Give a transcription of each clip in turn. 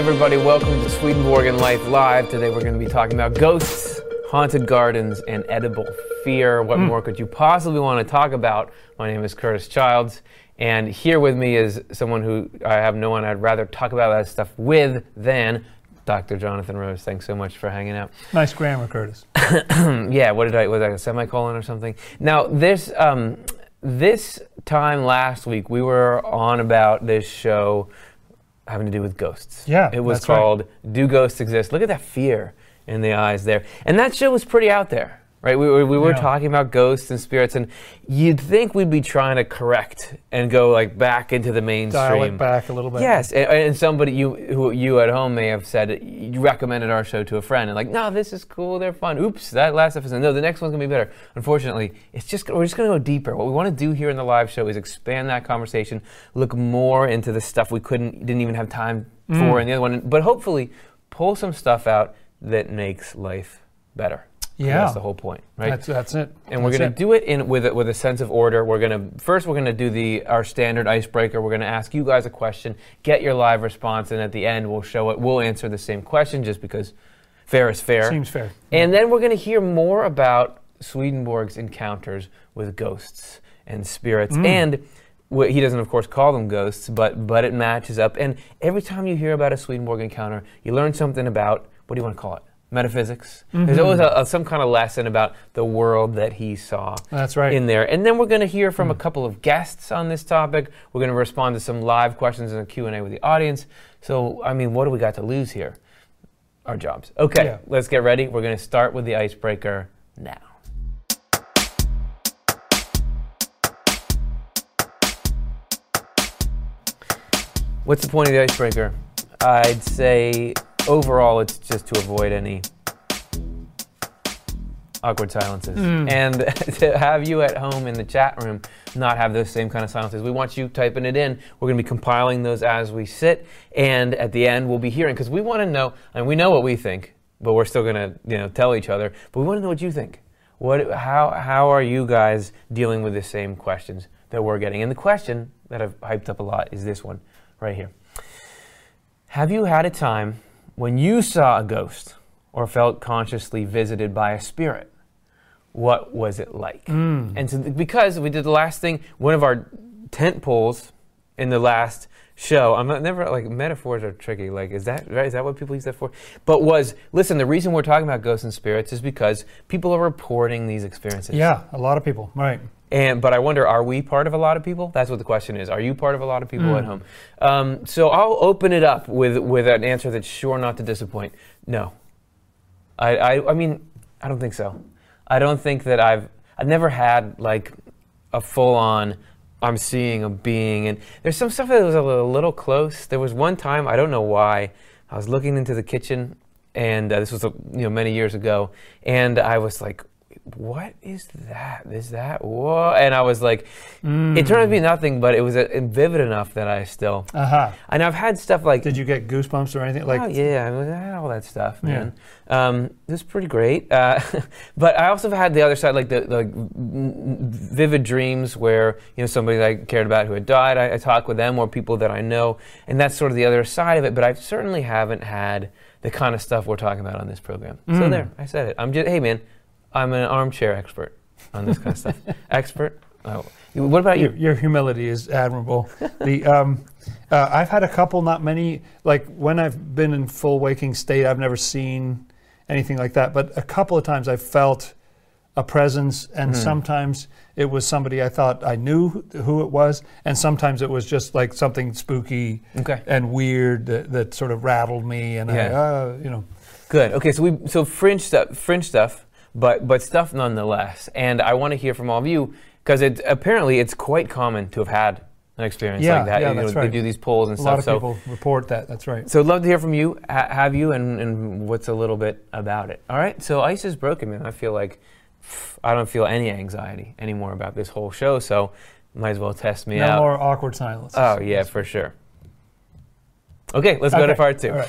Everybody, welcome to Swedenborg and Life Live. Today we're going to be talking about ghosts, haunted gardens, and edible fear. What more could you possibly want to talk about? My name is Curtis Childs, and here with me is someone who I have no one I'd rather talk about that stuff with than Dr. Jonathan Rose. Thanks so much for hanging out. Nice grammar, Curtis. yeah, what did I was that a semicolon or something? Now this um, this time last week we were on about this show having to do with ghosts. Yeah, it was that's right. called "Do Ghosts Exist?" Look at that fear in the eyes there, and that show was pretty out there. Right, we, we, we were Yeah. talking about ghosts and spirits, and you'd think we'd be trying to correct and go like back into the mainstream. Dial it back a little bit. Yes, and, and somebody you who you at home may have said you recommended our show to a friend and like, no, this is cool, they're fun. Oops, that last episode. No, the next one's gonna be better. Unfortunately, it's just we're just gonna go deeper. What we want to do here in the live show is expand that conversation, look more into the stuff we couldn't didn't even have time for mm. in the other one, but hopefully pull some stuff out that makes life better. Yeah. that's the whole point, right? That's, that's it. and we're going to do it in with a, with a sense of order. We're going to first we're going to do the our standard icebreaker. We're going to ask you guys a question, get your live response, and at the end we'll show it. We'll answer the same question just because fair is fair. Seems fair. And then we're going to hear more about Swedenborg's encounters with ghosts and spirits. Mm. And he doesn't, of course, call them ghosts, but but it matches up. And every time you hear about a Swedenborg encounter, you learn something about what do you want to call it? Metaphysics. There's Mm-hmm. always a, a, some kind of lesson about the world that he saw That's right. In there. And then we're going to hear from a couple of guests on this topic. We're going to respond to some live questions in a Q&A with the audience. So, I mean, what do we got to lose here? Our jobs. Okay, Yeah. let's get ready. We're going to start with the icebreaker now. What's the point of the icebreaker? I'd say overall it's just to avoid any awkward silences. Mm. And to have you at home in the chat room not have those same kind of silences. We want you typing it in. We're going to be compiling those as we sit. And at the end, we'll be hearing, because we want to know, and we know what we think, but we're still going to you know, tell each other, but we want to know what you think. What, how, how are you guys dealing with the same questions that we're getting? And the question that I've hyped up a lot is this one right here. Have you had a time when you saw a ghost or felt consciously visited by a spirit? What was it like? Mm. And so, because we did the last thing, one of our tent poles in the last show. I'm not, never like metaphors are tricky. Like, is that right? Is that what people use that for? But was listen. The reason we're talking about ghosts and spirits is because people are reporting these experiences. Yeah, a lot of people. Right. And but I wonder, are we part of a lot of people? That's what the question is. Are you part of a lot of people at home? Um, so I'll open it up with with an answer that's sure not to disappoint. No. I, I I mean I don't think so. I don't think that I've I've never had like a full on I'm seeing a being and there's some stuff that was a little, little close. There was one time I don't know why I was looking into the kitchen and uh, this was uh, you know many years ago and I was like what is that? Is that what? And I was like, it turned out to be nothing, but it was uh, vivid enough that I still. Aha. And I've had stuff like Did you get goosebumps or anything? Like, oh yeah, I, mean, I had all that stuff, Yeah. man. Um, it was pretty great. Uh, but I also had the other side, like the like vivid dreams, where you know somebody that I cared about who had died. I, I talk with them, or people that I know, and that's sort of the other side of it. But I certainly haven't had the kind of stuff we're talking about on this program. So Mm. there, I said it. I'm just, hey man, I'm an armchair expert on this kind of stuff. Expert. Oh, what about your, you? your humility is admirable. the um, uh, I've had a couple, not many. Like when I've been in full waking state, I've never seen anything like that. But a couple of times I've felt a presence, and Hmm. sometimes it was somebody I thought I knew who it was, and sometimes it was just like something spooky Okay. and weird that, that sort of rattled me, and I, uh, you know, Good. Okay, so we so fringe stuff, fringe stuff, but but stuff nonetheless. And I want to hear from all of you because it apparently it's quite common to have had an experience Yeah, like that. yeah, You know, that's They do these polls and a stuff. lot of so people report that. That's right. so I'd love to hear from you. Ha- have you and, and what's a little bit about it? All right. So ice is broken, man. I feel like pff, I don't feel any anxiety anymore about this whole show. So might as well test me no out. No more awkward silence. Oh yeah, for sure. Okay, let's go to part two.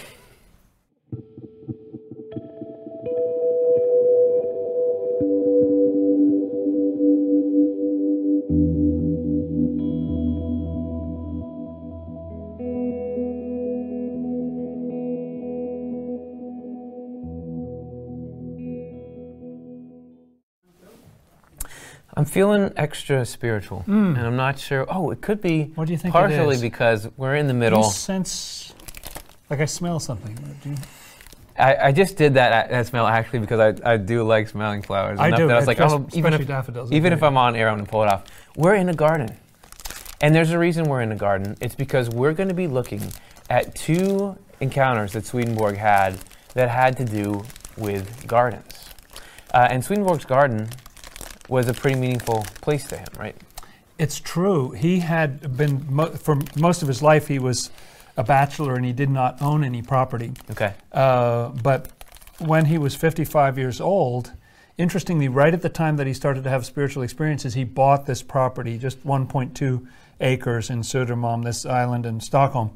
I'm feeling extra spiritual, Mm. and I'm not sure. Oh, it could be What do you think partially because we're in the middle. sense like I smell something? Do you- I, I just did that, that smell actually because I, I do like smelling flowers. I do. That I was like, especially, oh, even if daffodils. even if. I'm on air, I'm gonna pull it off. We're in a garden, and there's a reason we're in a garden. It's because we're going to be looking at two encounters that Swedenborg had that had to do with gardens. Uh, and Swedenborg's garden was a pretty meaningful place to him, right? It's true. He had been mo- for most of his life. He was a bachelor and he did not own any property. Okay. Uh, but when he was 55 years old, interestingly, right at the time that he started to have spiritual experiences, he bought this property, just 1.2 acres in Södermalm, this island in Stockholm.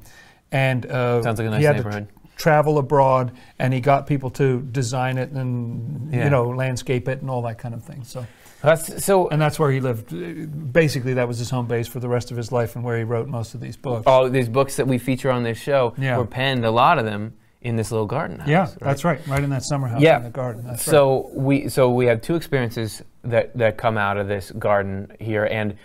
And uh, Sounds like a nice he had neighborhood. to travel abroad, and he got people to design it and Yeah. you know landscape it and all that kind of thing. So, That's so. and that's where he lived. Basically, that was his home base for the rest of his life, and where he wrote most of these books. All these books that we feature on this show Yeah. were penned, a lot of them, in this little garden house. yeah, right? that's right. Right in that summer house Yeah. in the garden. That's right. so we so we have two experiences that that come out of this garden here, and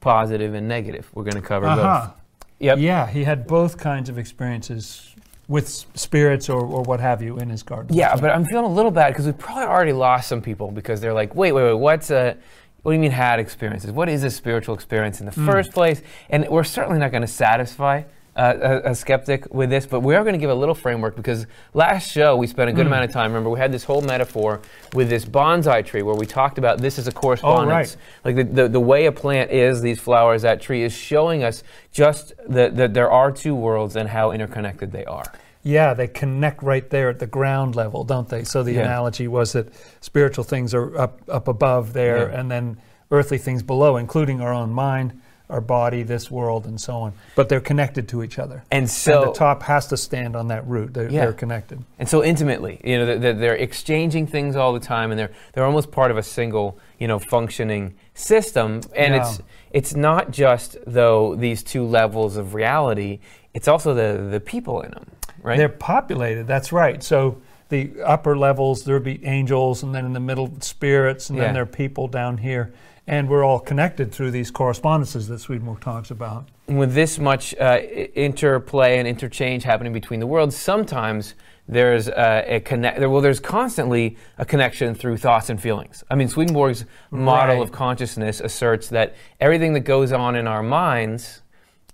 positive and negative. We're going to cover Uh-huh. both. Yep. Yeah, he had both kinds of experiences with spirits or, or what have you in his garden. Yeah, but I'm feeling a little bad because we probably already lost some people because they're like, wait, wait, wait, what's a what do you mean had experiences? What is a spiritual experience in the Mm. first place? And we're certainly not going to satisfy uh, a, a skeptic with this, but we are going to give a little framework because last show we spent a Mm. good amount of time. Remember, we had this whole metaphor with this bonsai tree where we talked about this is a correspondence. Like the, the, the way a plant is, these flowers, that tree is showing us just that, that there are two worlds and how interconnected they are. Yeah, they connect right there at the ground level, don't they? So the Yeah. analogy was that spiritual things are up, up above there, Yeah. and then earthly things below, including our own mind, our body, this world, and so on. But they're connected to each other. And and so the top has to stand on that root. They're, Yeah. they're connected. and so intimately you know they're, they're exchanging things all the time and they're they're almost part of a single you know functioning system and Yeah. it's it's not just though these two levels of reality it's also the the people in them right They're populated. That's right. So the upper levels there'd be angels, and then in the middle spirits, and Yeah. then there are people down here, and we're all connected through these correspondences that Swedenborg talks about. with this much uh, interplay and interchange happening between the worlds sometimes there's uh, a connect well there's constantly a connection through thoughts and feelings i mean swedenborg's model Right. of consciousness asserts that everything that goes on in our minds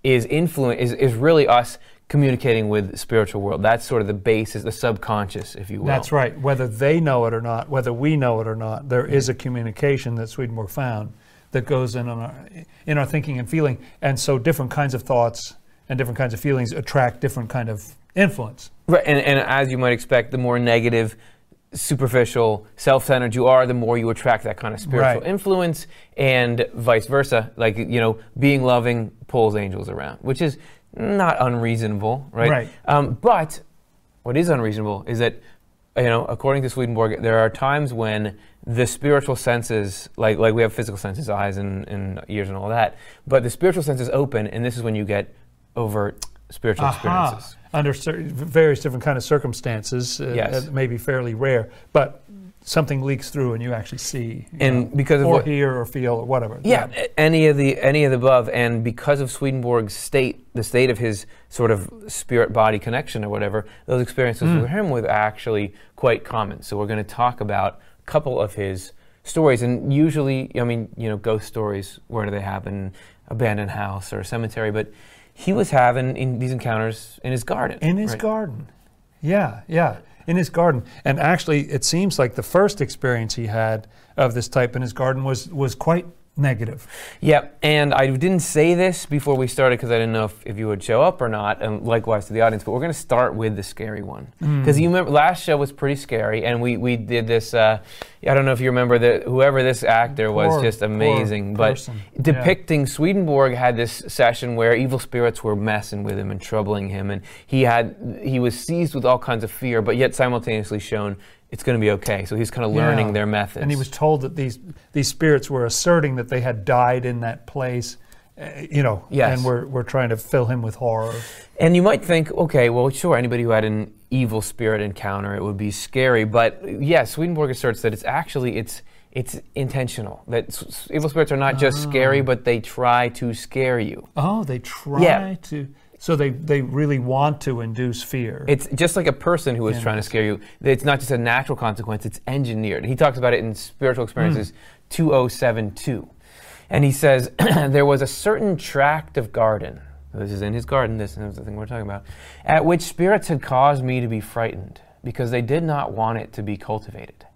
is influence is, is really us communicating with the spiritual world that's sort of the basis the subconscious if you will That's right. Whether they know it or not, whether we know it or not, there is a communication that Swedenborg found that goes in on our, in our thinking and feeling, and so different kinds of thoughts and different kinds of feelings attract different kind of influence. Right, and, and as you might expect, the more negative, superficial, self-centered you are, the more you attract that kind of spiritual Right. influence, and vice versa. Like you know, being loving pulls angels around, which is not unreasonable, right? Right. Um, but what is unreasonable is that you know, according to Swedenborg, there are times when the spiritual senses, like like we have physical senses, eyes and, and ears and all that, but the spiritual senses open, and this is when you get overt spiritual experiences. Under cer- various different kind of circumstances, uh, Yes. may be fairly rare, but something leaks through and you actually see, you And know, because of or what- hear or feel or whatever. Yeah, a- any of the any of the above, and because of Swedenborg's state, the state of his sort of spirit body connection or whatever, those experiences Mm. for him were actually quite common. So we're going to talk about a couple of his stories, and usually, I mean, you know, ghost stories. Where do they happen? Abandoned house or a cemetery, but he was having in these encounters in his garden. In his right? garden. Yeah, yeah, in his garden. And actually, it seems like the first experience he had of this type in his garden was, was quite negative. Yep, and I didn't say this before we started because I didn't know if, if you would show up or not, and likewise to the audience. But we're going to start with the scary one because you remember last show was pretty scary, and we we did this. Uh, I don't know if you remember that whoever this actor was just amazing, but person. Yeah. depicting Swedenborg had this session where evil spirits were messing with him and troubling him, and he had he was seized with all kinds of fear, but yet simultaneously shown it's going to be okay. So he's kind of learning Yeah. their methods. And he was told that these, these spirits were asserting that they had died in that place, uh, you know, Yes. and were, were trying to fill him with horror. And you might think, okay, well, sure, anybody who had an evil spirit encounter, it would be scary. But yeah, Swedenborg asserts that it's actually it's it's intentional. That s- evil spirits are not just scary, but they try to scare you. Oh, they try Yeah. to. So they, they really want to induce fear. It's just like a person who is trying to scare you. It's not just a natural consequence, it's engineered. He talks about it in Spiritual Experiences hmm. 2072. And he says, There was a certain tract of garden. This is in his garden, this is the thing we're talking about, at which spirits had caused me to be frightened because they did not want it to be cultivated.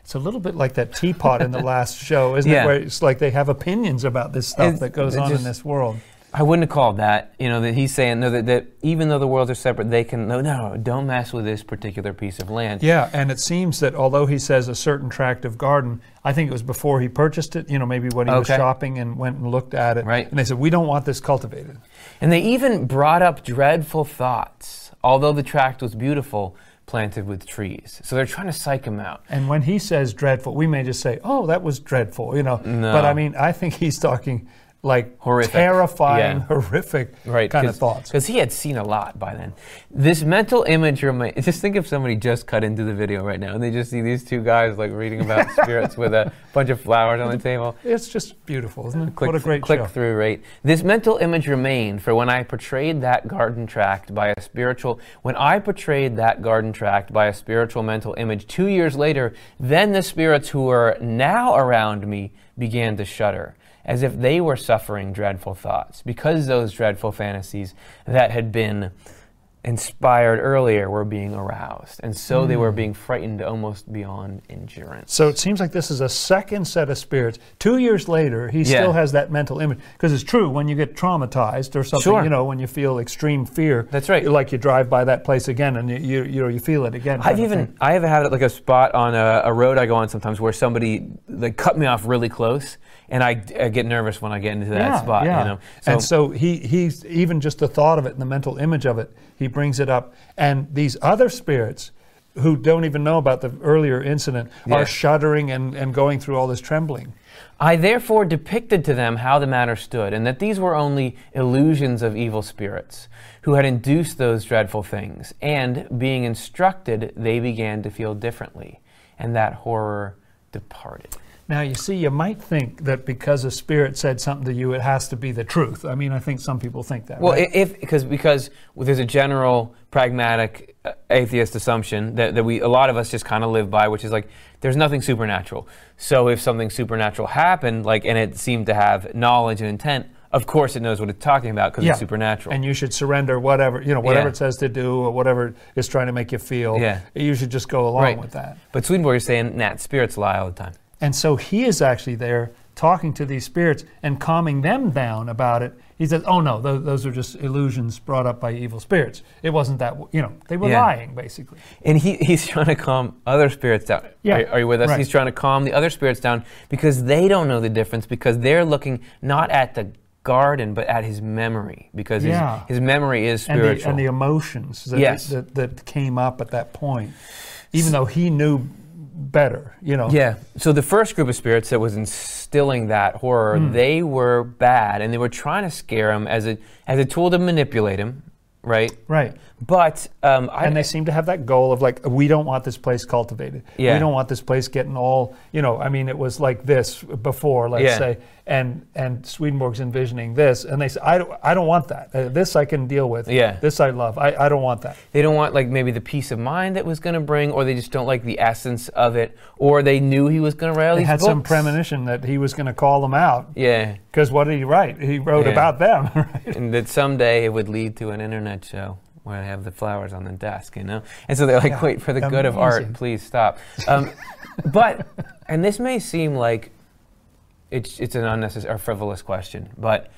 It's a little bit like that teapot in the last show, isn't Yeah. it? Where it's like they have opinions about this stuff It's- that goes on just- in this world. I wouldn't have called that, you know, that he's saying no, that, that even though the worlds are separate, they can, no, no, don't mess with this particular piece of land. Yeah, and it seems that although he says a certain tract of garden, I think it was before he purchased it, you know, maybe when he was shopping and went and looked at it. Right. And they said, We don't want this cultivated. And they even brought up dreadful thoughts, although the tract was beautiful, planted with trees. So they're trying to psych him out. And when he says dreadful, we may just say, Oh, that was dreadful, you know. No. But I mean, I think he's talking like Horrific. terrifying, Yeah. horrific Right, kind of thoughts. Because he had seen a lot by then. This mental image remains. Just think if somebody just cut into the video right now and they just see these two guys like reading about spirits with a bunch of flowers on the table. It's just beautiful, isn't it? Click, what a great click show. through rate. This mental image remained for when I portrayed that garden tract by a spiritual. When I portrayed that garden tract by a spiritual mental image two years later, then the spirits who were now around me began to shudder, as if they were suffering dreadful thoughts, because those dreadful fantasies that had been inspired earlier were being aroused, and so they were Hmm. being frightened almost beyond endurance. So it seems like this is a second set of spirits. Two years later, he Yeah. still has that mental image. Because it's true, when you get traumatized or something, Sure. you know, when you feel extreme fear, That's right. Like you drive by that place again and you you, you know you feel it again. I've even. I have had it like a spot on a, a road I go on sometimes where somebody like cut me off really close, and I, I get nervous when I get into that yeah, spot. yeah. You know, and so he he's even just the thought of it and the mental image of it, he brings it up. And these other spirits who don't even know about the earlier incident Yeah. are shuddering and, and going through all this trembling. I therefore depicted to them how the matter stood, and that these were only illusions of evil spirits who had induced those dreadful things. And being instructed, they began to feel differently, and that horror departed. Now, you see, you might think that because a spirit said something to you, it has to be the truth. I mean, I think some people think that. Well, right? if because because there's a general pragmatic uh, atheist assumption that, that we a lot of us just kind of live by, which is like there's nothing supernatural. So if something supernatural happened, like and it seemed to have knowledge and intent, of course it knows what it's talking about because it's supernatural. And you should surrender whatever, you know, whatever Yeah. it says to do or whatever it's trying to make you feel. Yeah. You should just go along Right. with that. but Swedenborg is saying, nah, spirits lie all the time. And so he is actually there talking to these spirits and calming them down about it. He says, "Oh no, those, those are just illusions brought up by evil spirits. It wasn't that. You know, they were Yeah. lying, basically." And he, he's trying to calm other spirits down. Yeah, Are, are you with us? right. He's trying to calm the other spirits down because they don't know the difference because they're looking not at the garden but at his memory because Yeah. his, his memory is And spiritual. the, and the emotions that, Yes. that, that came up at that point, even though he knew better. You know. Yeah. So the first group of spirits that was instilling that horror, Hmm. they were bad, and they were trying to scare him as a as a tool to manipulate him, right? Right. But um, I, and they seem to have that goal of like we don't want this place cultivated Yeah. we don't want this place getting all you know i mean it was like this before let's Yeah. say and and swedenborg's envisioning this and they say i don't, I don't want that uh, this i can deal with Yeah. this i love i, I don't want that they don't want like maybe the peace of mind that was going to bring, or they just don't like the essence of it, or they knew he was going to write all they had some premonition that he was going to call them out Yeah. because what did he write he wrote Yeah. about them right and that someday it would lead to an internet show where I have the flowers on the desk, you know? And so they're like, Yeah, wait, for the good of art, please stop. Um, but, and this may seem like it's, it's an unnecessary or frivolous question, but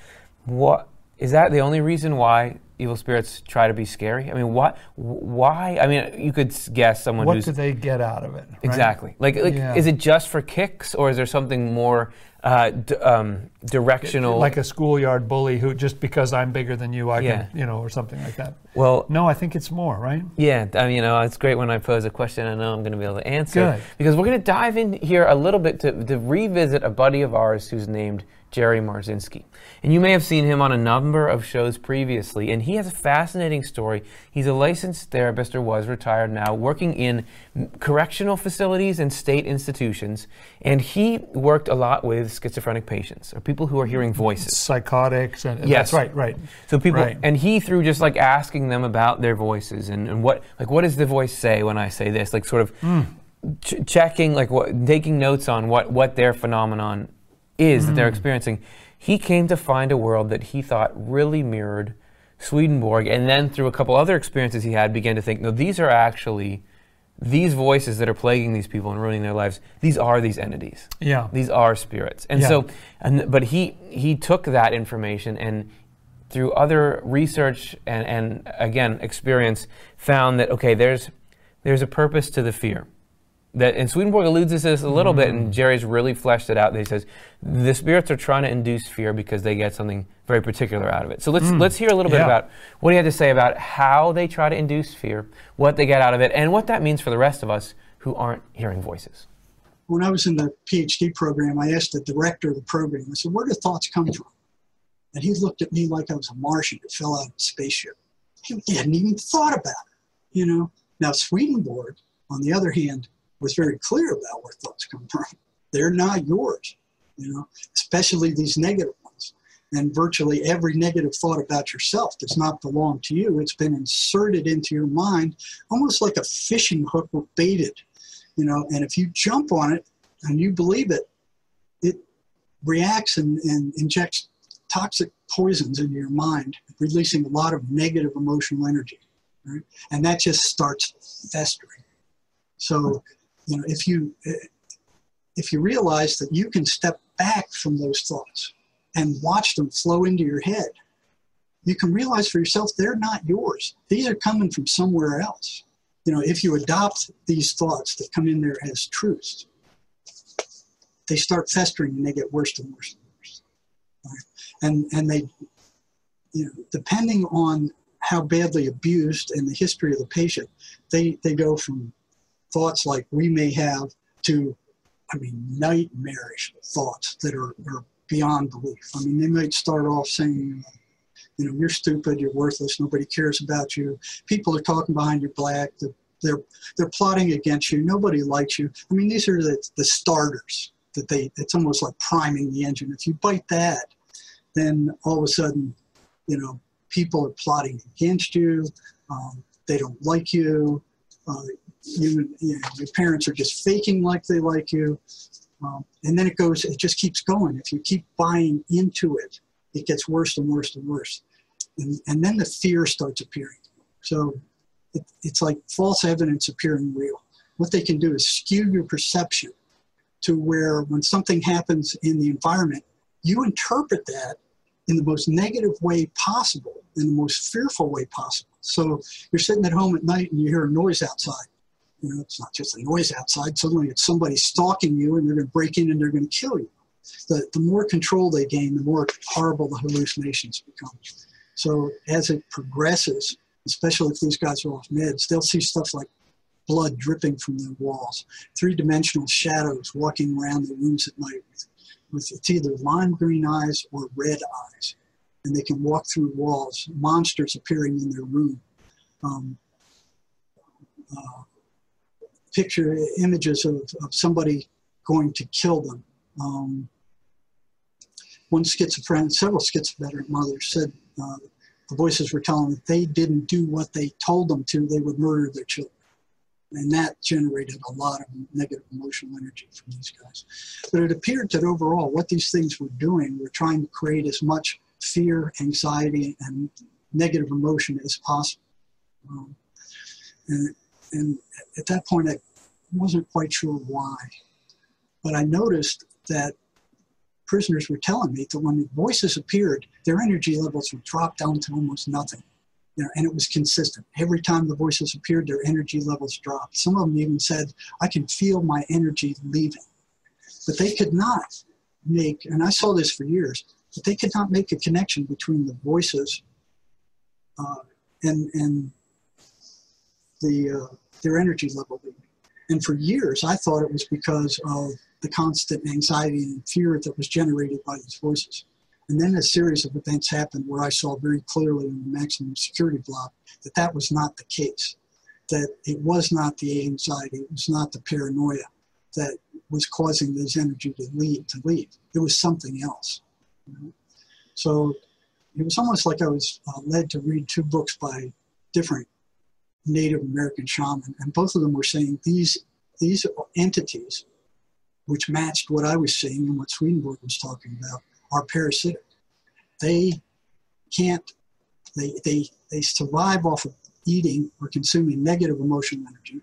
what is that the only reason why evil spirits try to be scary? I mean, what, why? I mean, you could guess someone what who's. do they get out of it right? Exactly. Like, like Yeah. is it just for kicks, or is there something more uh, d- um, directional? like a schoolyard bully who just because i'm bigger than you i Yeah. can you know or something like that well, no i think it's more right Yeah, I mean, you know, it's great when I pose a question I know I'm going to be able to answer. Good. Because we're going to dive in here a little bit to, to revisit a buddy of ours who's named Jerry Marzinsky. And you may have seen him on a number of shows previously, and he has a fascinating story. He's a licensed therapist, or was retired now, working in correctional facilities and state institutions, and he worked a lot with schizophrenic patients, or people who are hearing voices. Psychotics, and yes. that's right, right. So people, Right. and he through just like asking them about their voices and, and what, like, what does the voice say when I say this? Like, sort of hmm. ch- checking, like, what, taking notes on what, what their phenomenon is that they're hmm. experiencing. He came to find a world that he thought really mirrored Swedenborg, and then through a couple other experiences he had, began to think, no, these are actually these voices that are plaguing these people and ruining their lives. These are these entities. Yeah. These are spirits. And Yeah. so, and but he he took that information and through other research and, and again experience found that okay, there's there's a purpose to the fear. That and Swedenborg alludes to this a little bit, and mm. Jerry's really fleshed it out. He says the spirits are trying to induce fear because they get something very particular out of it. So let's mm. let's hear a little bit Yeah. about what he had to say about how they try to induce fear, what they get out of it, and what that means for the rest of us who aren't hearing voices. when I was in the PhD program, I asked the director of the program, I said, where do thoughts come from? And he looked at me like I was a Martian that fell out of a spaceship. He hadn't even thought about it, you know? Now, Swedenborg, on the other hand, was very clear about where thoughts come from. They're not yours, you know, especially these negative ones. And virtually every negative thought about yourself does not belong to you. It's been inserted into your mind almost like a fishing hook or baited you know and if you jump on it and you believe it it reacts and, and injects toxic poisons into your mind releasing a lot of negative emotional energy right? and that just starts festering so you know if you if you realize that you can step back from those thoughts and watch them flow into your head you can realize for yourself they're not yours these are coming from somewhere else you know, if you adopt these thoughts that come in there as truths, they start festering and they get worse and worse and worse. Right? And and they, you know, depending on how badly abused and the history of the patient, they they go from thoughts like we may have to, I mean, nightmarish thoughts that are, are beyond belief. I mean, they might start off saying, you know, you're stupid, you're worthless, nobody cares about you. People are talking behind your back. They're, they're, they're plotting against you. Nobody likes you. I mean, these are the, the starters that they, it's almost like priming the engine. If you bite that, then all of a sudden, you know, people are plotting against you. Um, they don't like you. Uh, you, you know, your parents are just faking like they like you. Um, and then it goes, it just keeps going. If you keep buying into it, it gets worse and worse and worse. And, and then the fear starts appearing. So it, it's like false evidence appearing real. What they can do is skew your perception to where when something happens in the environment, you interpret that in the most negative way possible, in the most fearful way possible. So you're sitting at home at night and you hear a noise outside. You know, it's not just a noise outside. Suddenly it's somebody stalking you and they're going to break in and they're going to kill you. The, the more control they gain, the more horrible the hallucinations become. So as it progresses, especially if these guys are off meds, they'll see stuff like blood dripping from the walls, three-dimensional shadows walking around the rooms at night with, with it's either lime green eyes or red eyes. And they can walk through walls, monsters appearing in their room. Um, uh, picture images of, of somebody going to kill them. Um, one schizophrenic, several schizophrenic mothers said uh, the voices were telling them they didn't do what they told them to, they would murder their children. And that generated a lot of negative emotional energy from these guys. But it appeared that overall, what these things were doing were trying to create as much fear, anxiety, and negative emotion as possible. Um, and, and at that point, I wasn't quite sure why. But I noticed that prisoners were telling me that when the voices appeared, their energy levels would drop down to almost nothing. You know, and it was consistent. Every time the voices appeared, their energy levels dropped. Some of them even said, I can feel my energy leaving. But they could not make, and I saw this for years, but they could not make a connection between the voices uh, and, and the, uh, their energy level leaving. And for years, I thought it was because of the constant anxiety and fear that was generated by these voices. And then a series of events happened where I saw very clearly in the maximum security block that that was not the case, that it was not the anxiety, it was not the paranoia that was causing this energy to leave. To leave, it was something else. So it was almost like I was uh, led to read two books by different Native American shaman, and both of them were saying these these entities, which matched what I was seeing and what Swedenborg was talking about, are parasitic. They can't. They they they survive off of eating or consuming negative emotional energy.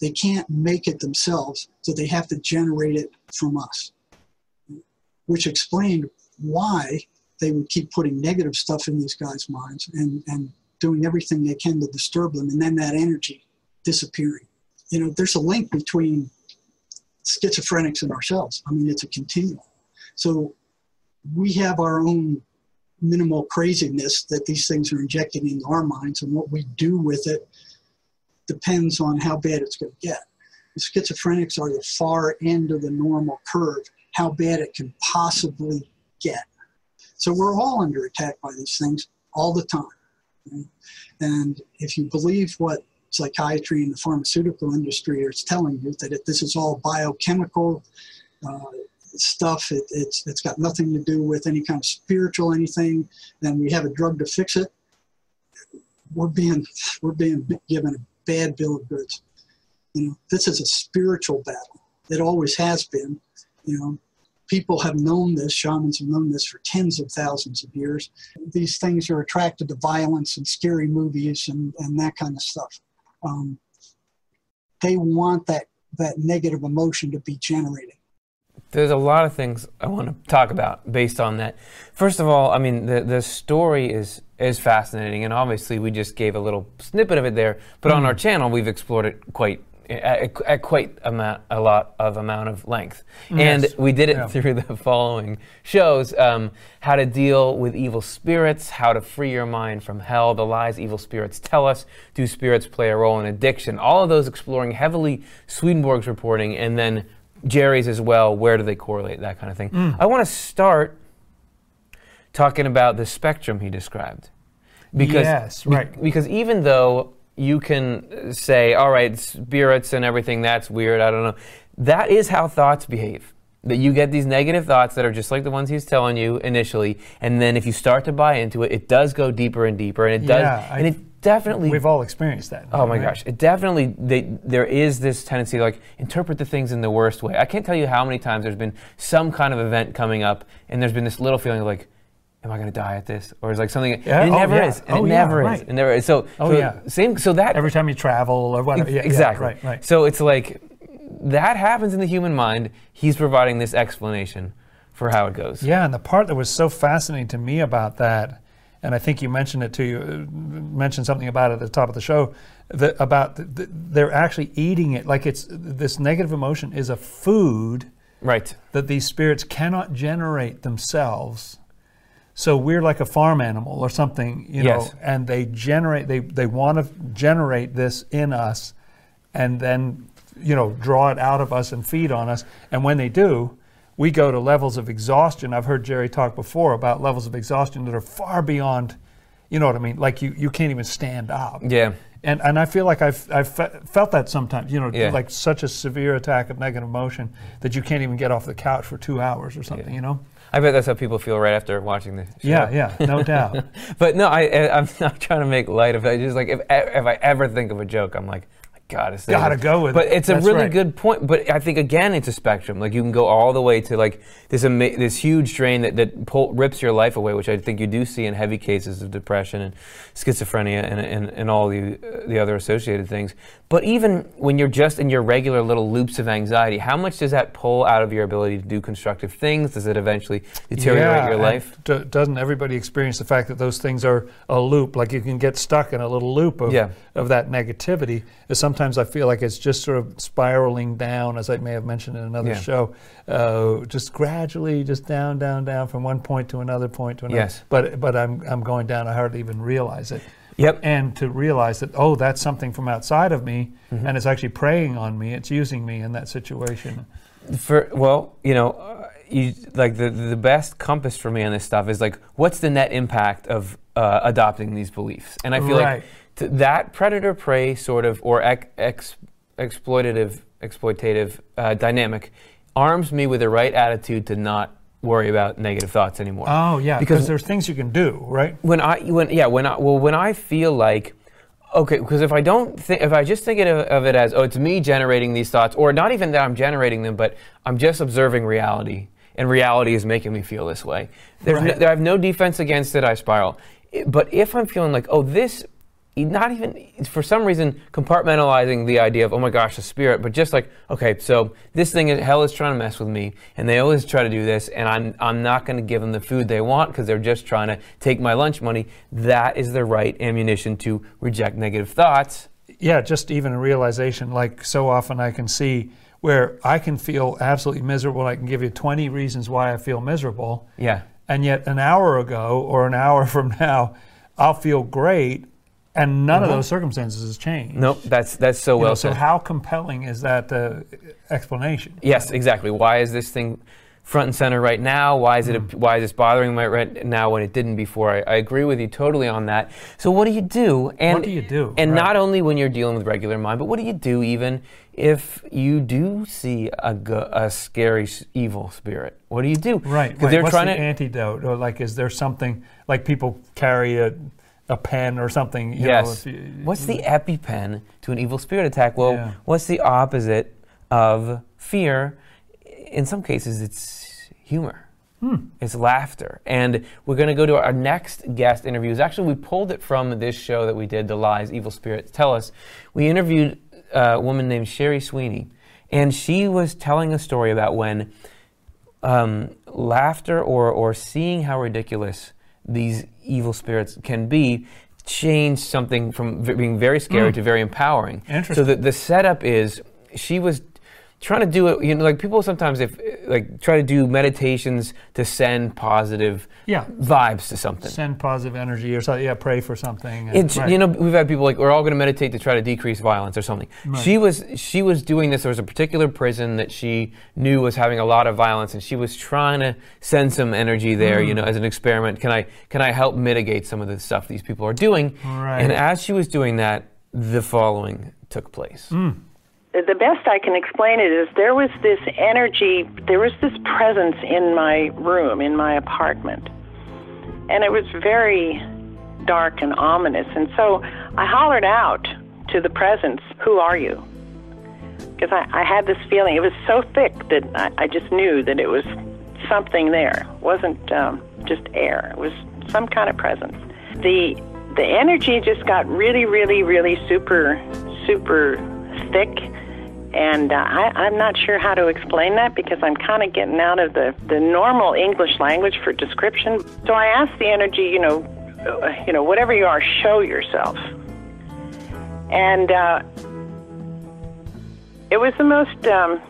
They can't make it themselves, so they have to generate it from us, which explained why they would keep putting negative stuff in these guys' minds and, and doing everything they can to disturb them, and then that energy disappearing. You know, there's a link between schizophrenics and ourselves. I mean, it's a continuum. So we have our own minimal craziness that these things are injected into our minds, and what we do with it depends on how bad it's going to get. The schizophrenics are the far end of the normal curve, how bad it can possibly get. So we're all under attack by these things all the time. Right? And if you believe what psychiatry and the pharmaceutical industry is telling you, that this is all biochemical uh, stuff, it, it's, it's got nothing to do with any kind of spiritual anything, then we have a drug to fix it, we're being, we're being given a bad bill of goods. You know, this is a spiritual battle. It always has been. You know, people have known this, shamans have known this for tens of thousands of years. These things are attracted to violence and scary movies and, and that kind of stuff. Um, they want that, that negative emotion to be generated. There's a lot of things I want to talk about based on that. First of all, I mean, the, the story is, is fascinating, and obviously we just gave a little snippet of it there, but mm. on our channel we've explored it quite at, at quite amount, a lot of amount of length. Yes. And we did it yeah. through the following shows um, how to deal with evil spirits, how to free your mind from hell, the lies evil spirits tell us, do spirits play a role in addiction? All of those exploring heavily Swedenborg's reporting, and then Jerry's as well. Where do they correlate? That kind of thing. Mm. I want to start talking about the spectrum he described. Because, yes, right. Be, because even though you can say, all right, spirits and everything, that's weird, I don't know. That is how thoughts behave. That you get these negative thoughts that are just like the ones he's telling you initially, and then if you start to buy into it, it does go deeper and deeper, and it does, yeah, and it definitely. We've all experienced that. Oh my right? gosh, it definitely. They, there is this tendency to like interpret the things in the worst way. I can't tell you how many times there's been some kind of event coming up, and there's been this little feeling of like, am I going to die at this? Or is like something, yeah. it oh, never yeah. is. And oh, it never yeah, is. Right. It never is. So, oh, so yeah. same, so that. Every time you travel or whatever. Exactly. right, right. So it's like, that happens in the human mind. He's providing this explanation for how it goes. Yeah, and the part that was so fascinating to me about that, and I think you mentioned it to you, mentioned something about it at the top of the show, that about the, the, they're actually eating it like it's this negative emotion is a food, right? That these spirits cannot generate themselves so we're like a farm animal or something, you know, yes. and they generate they they want to generate this in us and then you know draw it out of us and feed on us. And when they do, we go to levels of exhaustion. I've heard Jerry talk before about levels of exhaustion that are far beyond you know what I mean? Like you, you can't even stand up. Yeah. And, and I feel like I've, I've felt that sometimes, you know, yeah. like such a severe attack of negative emotion that you can't even get off the couch for two hours or something, yeah. you know? I bet that's how people feel right after watching the show. Yeah, yeah, no doubt. but no, I, I'm not trying to make light of it. Just like if, if I ever think of a joke, I'm like, gotta say gotta go with but it. it's a That's really right. good point but i think again it's a spectrum like you can go all the way to like this ama- this huge strain that, that pull, rips your life away which i think you do see in heavy cases of depression and schizophrenia and, and, and all the, uh, the other associated things but even when you're just in your regular little loops of anxiety how much does that pull out of your ability to do constructive things does it eventually deteriorate yeah, your life d- doesn't everybody experience the fact that those things are a loop like you can get stuck in a little loop of, yeah. of that negativity sometimes I feel like it's just sort of spiraling down, as I may have mentioned in another yeah. show, uh, just gradually, just down, down, down from one point to another point to another. Yes. But but I'm I'm going down. I hardly even realize it. Yep. And to realize that oh, that's something from outside of me, mm-hmm. and it's actually preying on me. It's using me in that situation. For well, you know, uh, you like the the best compass for me on this stuff is like, what's the net impact of uh, adopting these beliefs? And I feel Right. like t- that predator prey sort of or ex- ex- exploitative exploitative uh, dynamic arms me with the right attitude to not worry about negative thoughts anymore. Oh yeah, Because- there's things you can do, right? when I when yeah when I well when I feel like okay because if I don't think if I just think of, of it as oh it's me generating these thoughts or not even that I'm generating them but I'm just observing reality and reality is making me feel this way. There's Right. no, I have no defense against it. I spiral. But if I'm feeling like oh this not even for some reason compartmentalizing the idea of oh my gosh the spirit but just like okay so this thing is hell is trying to mess with me and they always try to do this and i'm, I'm not going to give them the food they want because they're just trying to take my lunch money that is the right ammunition to reject negative thoughts yeah, just even a realization. Like so often, I can see where I can feel absolutely miserable. I can give you 20 reasons why I feel miserable, yeah and yet an hour ago or an hour from now, I'll feel great, and none of those circumstances has changed. nope that's that's so You know, well so how compelling is that uh, explanation? Yes, exactly. Why is this thing front and center right now? Why is it? Hmm. Why is this bothering me right now when it didn't before? I, I agree with you totally on that. So what do you do? And do you do? And Right. not only when you're dealing with regular mind, but what do you do even if you do see a, a scary evil spirit? What do you do? Right. Because they're What's trying the to. antidote, or like, is there something like people carry a, a pen or something? You Know, Yes. if you- What's the EpiPen to an evil spirit attack? Well, Yeah. what's the opposite of fear? In some cases, it's humor. It's laughter. And we're going to go to our next guest interviews. Actually, we pulled it from this show that we did, The Lies Evil Spirits Tell Us. We interviewed uh, a woman named Sherry Sweeney, and she was telling a story about when um, laughter or, or seeing how ridiculous these evil spirits can be changed something from v- being very scary hmm. to very empowering. So the, the setup is she was trying to do it, you know, like people sometimes if like try to do meditations to send positive Yeah. vibes to something. send positive energy or something? Yeah, pray for something. and- It's right. you know we've had people like we're all going to meditate to try to decrease violence or something. Right. She was she was doing this. There was a particular prison that she knew was having a lot of violence, and she was trying to send some energy there. You know, Mm. as an experiment, can I can I help mitigate some of the stuff these people are doing? Right. And as she was doing that, the following took place. Mm. The best I can explain it is there was this energy, there was this presence in my room, in my apartment. And it was very dark and ominous. And so I hollered out to the presence, Who are you? Because I, I had this feeling. It was so thick that I, I just knew that it was something there. It wasn't um, just air, it was some kind of presence. The, the energy just got really, really, really super, super thick and uh, I, I'm not sure how to explain that because I'm kind of getting out of the, the normal English language for description. So I asked the energy, you know, uh, you know, whatever you are, show yourself. And uh, it was the most, um,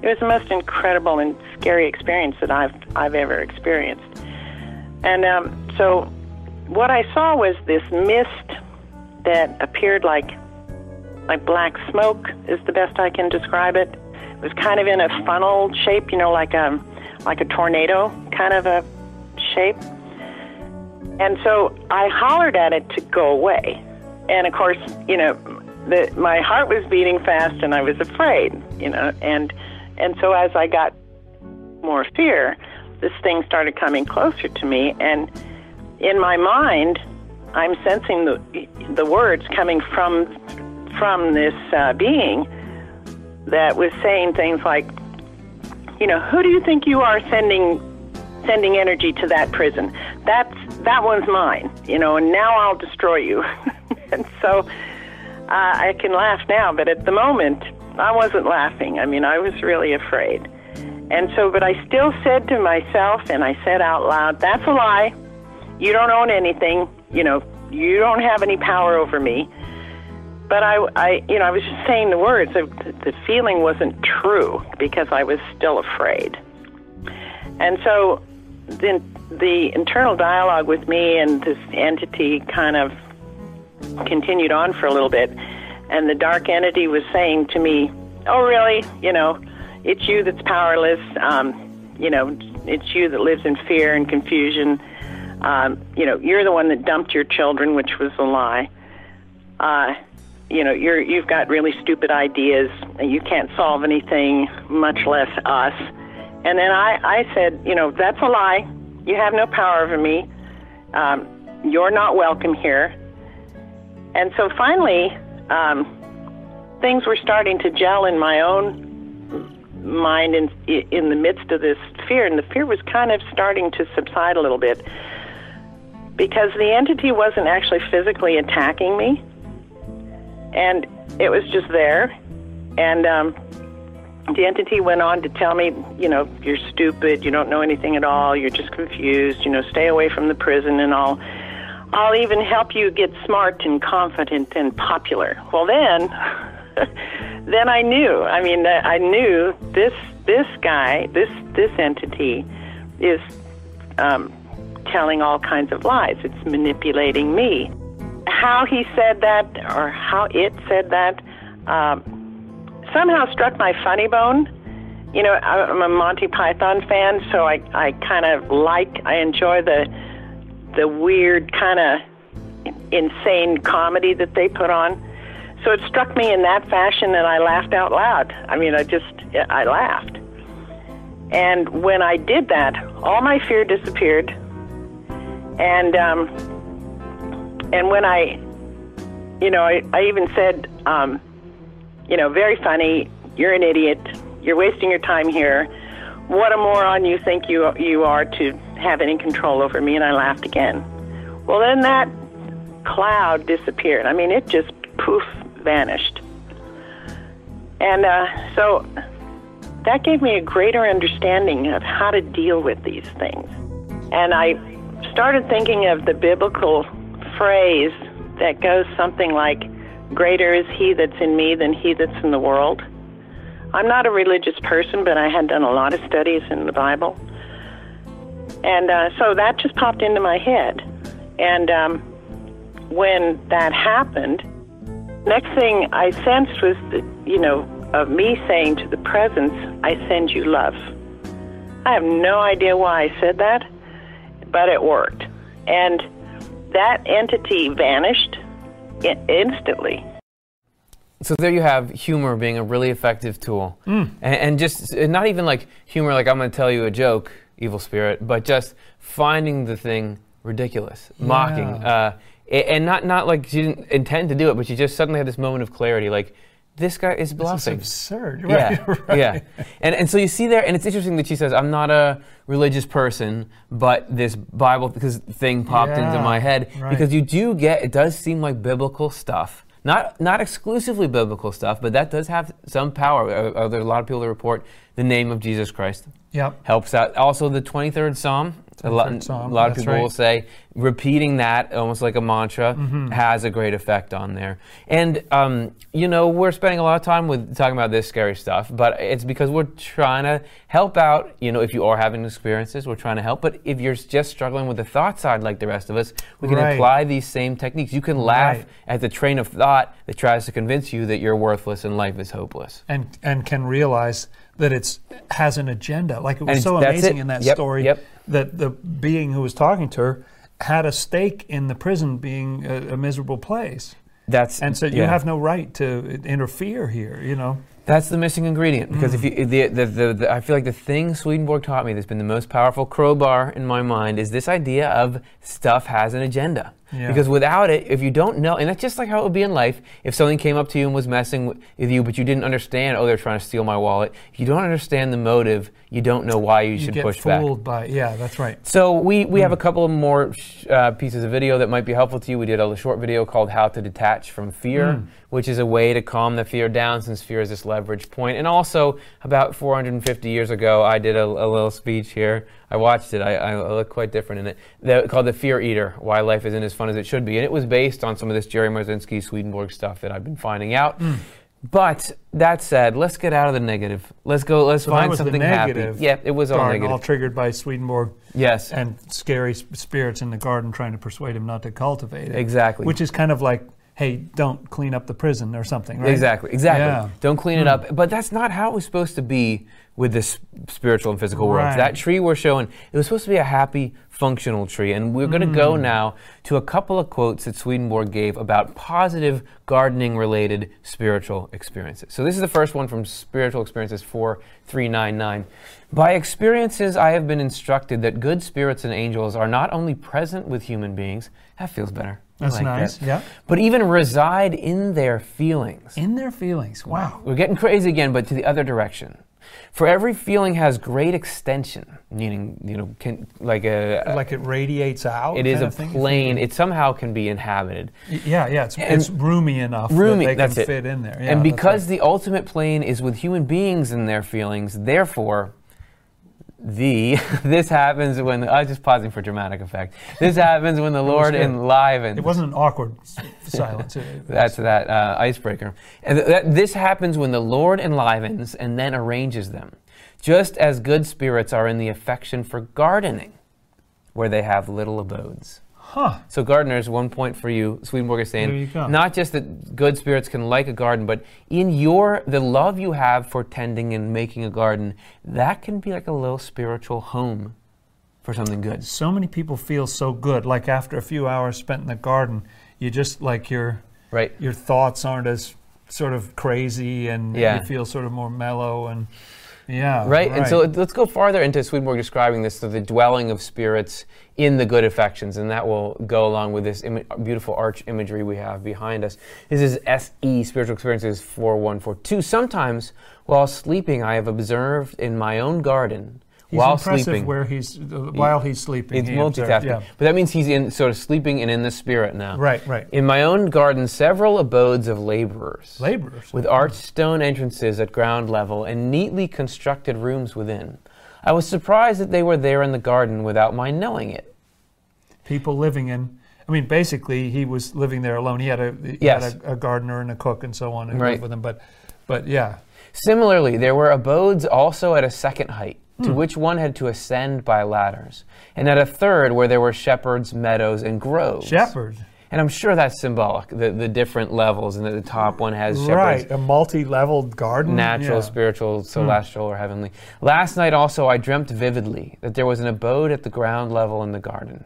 it was the most incredible and scary experience that I've I've ever experienced. And um, so, what I saw was this mist that appeared like like black smoke is the best I can describe it. It was kind of in a funnel shape, you know, like a like a tornado kind of a shape. And so I hollered at it to go away. And of course, you know, the, my heart was beating fast and I was afraid, you know, and and so as I got more fear, this thing started coming closer to me and in my mind, I'm sensing the the words coming from from this uh, being that was saying things like, you know, who do you think you are sending sending energy to that prison? That's that one's mine, you know, and now I'll destroy you. and so uh, I can laugh now, but at the moment I wasn't laughing. I mean, I was really afraid. And so, but I still said to myself, and I said out loud, "That's a lie. You don't own anything. You know, you don't have any power over me." But I, I, you know, I was just saying the words. The, feeling wasn't true because I was still afraid. And so, the the internal dialogue with me and this entity kind of continued on for a little bit, and the dark entity was saying to me, "Oh, really? You know, it's you that's powerless. Um, you know, it's you that lives in fear and confusion. Um, you know, you're the one that dumped your children, which was a lie. Uh, you know, you're you've got really stupid ideas, and you can't solve anything, much less us. And then I, I said, you know, that's a lie. You have no power over me. Um, you're not welcome here. And so finally, um, things were starting to gel in my own mind in in the midst of this fear, and the fear was kind of starting to subside a little bit because the entity wasn't actually physically attacking me, and it was just there, and um, the entity went on to tell me, you know, you're stupid, you don't know anything at all, you're just confused, you know, stay away from the prison and all. I'll even help you get smart and confident and popular. Well, then, then I knew. I mean, I knew this this guy, this this entity, is um, telling all kinds of lies. It's manipulating me. How he said that, or how it said that, um, somehow struck my funny bone. You know, I'm a Monty Python fan, so I I kind of like, I enjoy the the weird kind of insane comedy that they put on. So it struck me in that fashion, and I laughed out loud. I mean, I just I laughed. And when I did that, all my fear disappeared. And um, and when I, you know, I, I even said, um, you know, very funny. You're an idiot. You're wasting your time here. What a moron you think you you are to have any control over me. And I laughed again. Well, then that cloud disappeared. I mean, it just poof vanished. And uh, so that gave me a greater understanding of how to deal with these things. And I started thinking of the biblical phrase that goes something like, Greater is he that's in me than he that's in the world. I'm not a religious person, but I had done a lot of studies in the Bible. And uh, so that just popped into my head. And um, when that happened, next thing I sensed was, the, you know, of me saying to the presence, I send you love. I have no idea why I said that, but it worked. And that entity vanished instantly. So there you have humor being a really effective tool. Mm. And, and, just not even like humor, like I'm going to tell you a joke, evil spirit, but just finding the thing ridiculous, yeah. mocking. Uh, and not, not like she didn't intend to do it, but she just suddenly had this moment of clarity. Like, this guy is bluffing. This is absurd. Right, yeah, right. yeah. And and so you see there, and it's interesting that she says, "I'm not a religious person, but this Bible because thing popped yeah, into my head right. because you do get it does seem like biblical stuff." Not, not exclusively biblical stuff, but that does have some power. Uh, uh, there are a lot of people that report the name of Jesus Christ. Yep. Helps out. Also, the 23rd Psalm a lot, song. a lot of people right. will say repeating that almost like a mantra mm-hmm. has a great effect on there. And um, you know, we're spending a lot of time with talking about this scary stuff, but it's because we're trying to help out. You know, if you are having experiences, we're trying to help. But if you're just struggling with the thought side, like the rest of us, we can right. apply these same techniques. You can laugh right. at the train of thought that tries to convince you that you're worthless and life is hopeless, and and can realize that it's has an agenda. Like it was and so amazing it. in that yep, story yep. That the being who was talking to her had a stake in the prison being a, a miserable place. That's and so you yeah. have no right to interfere here. You know. That's the missing ingredient because mm. if you the, the, the, the, I feel like the thing Swedenborg taught me that's been the most powerful crowbar in my mind is this idea of stuff has an agenda. Yeah. Because without it, if you don't know, and that's just like how it would be in life, if something came up to you and was messing with you, but you didn't understand, oh, they're trying to steal my wallet. If you don't understand the motive, you don't know why you, you should get push fooled back. By, yeah, that's right. So we, we mm. have a couple of more uh, pieces of video that might be helpful to you. We did a short video called How to Detach from Fear, mm. which is a way to calm the fear down since fear is this leverage point. And also, about 450 years ago, I did a, a little speech here I watched it. I, I look quite different in it. The, called The Fear Eater Why Life Isn't as Fun as It Should Be. And it was based on some of this Jerry Marzinsky Swedenborg stuff that I've been finding out. Mm. But that said, let's get out of the negative. Let's go. Let's so find something happy. Yeah, it was all negative. All triggered by Swedenborg. Yes. And scary spirits in the garden trying to persuade him not to cultivate it. Exactly. Which is kind of like hey, don't clean up the prison or something, right? Exactly, exactly. Yeah. Hmm. Don't clean it up. But that's not how it was supposed to be with this spiritual and physical world. Right. That tree we're showing, it was supposed to be a happy, functional tree. And we're going to Hmm. go now to a couple of quotes that Swedenborg gave about positive gardening related spiritual experiences. So this is the first one from Spiritual Experiences 4399. By experiences, I have been instructed that good spirits and angels are not only present with human beings, that feels better. That's like nice, that, yeah. But even reside in their feelings. In their feelings. Wow. We're getting crazy again, but to the other direction. For every feeling has great extension, meaning you know, can like a Like it radiates out. it is a plane. It somehow can be inhabited. Y- Yeah, yeah. It's, And- it's roomy enough Roomy, that they that's can it. fit in there. Yeah, and because right. the ultimate plane is with human beings and their feelings, therefore, the this happens when I was just pausing for dramatic effect. This happens when the Lord enlivens. it wasn't an awkward silence. That's that uh, icebreaker. And th- that, this happens when the Lord enlivens and then arranges them, just as good spirits are in the affection for gardening, where they have little abodes. Huh. So, gardeners, one point for you. Swedenborg is saying There you go. not just that good spirits can like a garden, but in your the love you have for tending and making a garden, that can be like a little spiritual home for something good. So many people feel so good. Like after a few hours spent in the garden, you just like your Right. your thoughts aren't as sort of crazy, and Yeah. you feel sort of more mellow and yeah. Right, and so let's go farther into Swedenborg describing this to the dwelling of spirits in the good affections, and that will go along with this Im- beautiful arch imagery we have behind us. This is SE, Spiritual Experiences 4142. Sometimes while sleeping, I have observed in my own garden, he's while impressive sleeping. where he's uh, while he's sleeping. it's he multitasking, Yeah. but that means he's in sort of sleeping and in the spirit now. Right, right. In my own garden, several abodes of laborers Laborers. with arched stone entrances at ground level and neatly constructed rooms within. I was surprised that they were there in the garden without my knowing it. people living in. I mean, basically, he was living there alone. He had a he Yes. had a, a gardener and a cook and so on who Right. lived with him. But, but yeah, Similarly, there were abodes also at a second height, to Hmm. which one had to ascend by ladders, and at a third where there were shepherds, meadows, and groves. Shepherds. And I'm sure that's symbolic, the, the different levels, and that the top one has shepherds. Right, a multi-leveled garden. natural, Yeah. spiritual, celestial, or heavenly. Last night also I dreamt vividly that there was an abode at the ground level in the garden,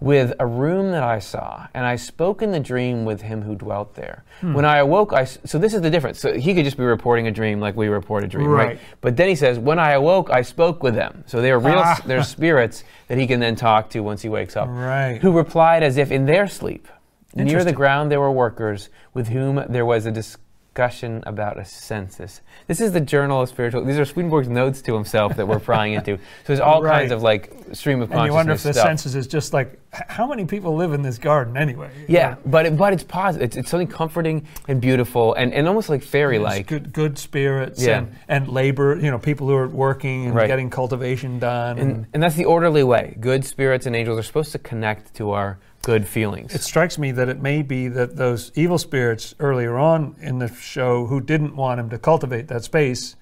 with a room that I saw, and I spoke in the dream with him who dwelt there. Hmm. When I awoke, I so this is the difference. So he could just be reporting a dream like we report a dream, right? Right. But then he says, when I awoke, I spoke with them. So they are real, Ah. they're spirits that he can then talk to once he wakes up. Right. Who replied as if in their sleep. Near the ground there were workers with whom there was a discussion about a census. This is the Journal of Spiritual. These are Swedenborg's notes to himself that we're prying into. So there's all Right. kinds of like stream of And you wonder if the stuff. census is just like, how many people live in this garden anyway? yeah, but it, but it's positive. It's, it's something comforting and beautiful and, and almost like fairy-like. good, good spirits Yeah. and, and labor, you know, people who are working and Right. getting cultivation done. And, and that's the orderly way. Good spirits and angels are supposed to connect to our good feelings. It strikes me that it may be that those evil spirits earlier on in the show who didn't want him to cultivate that space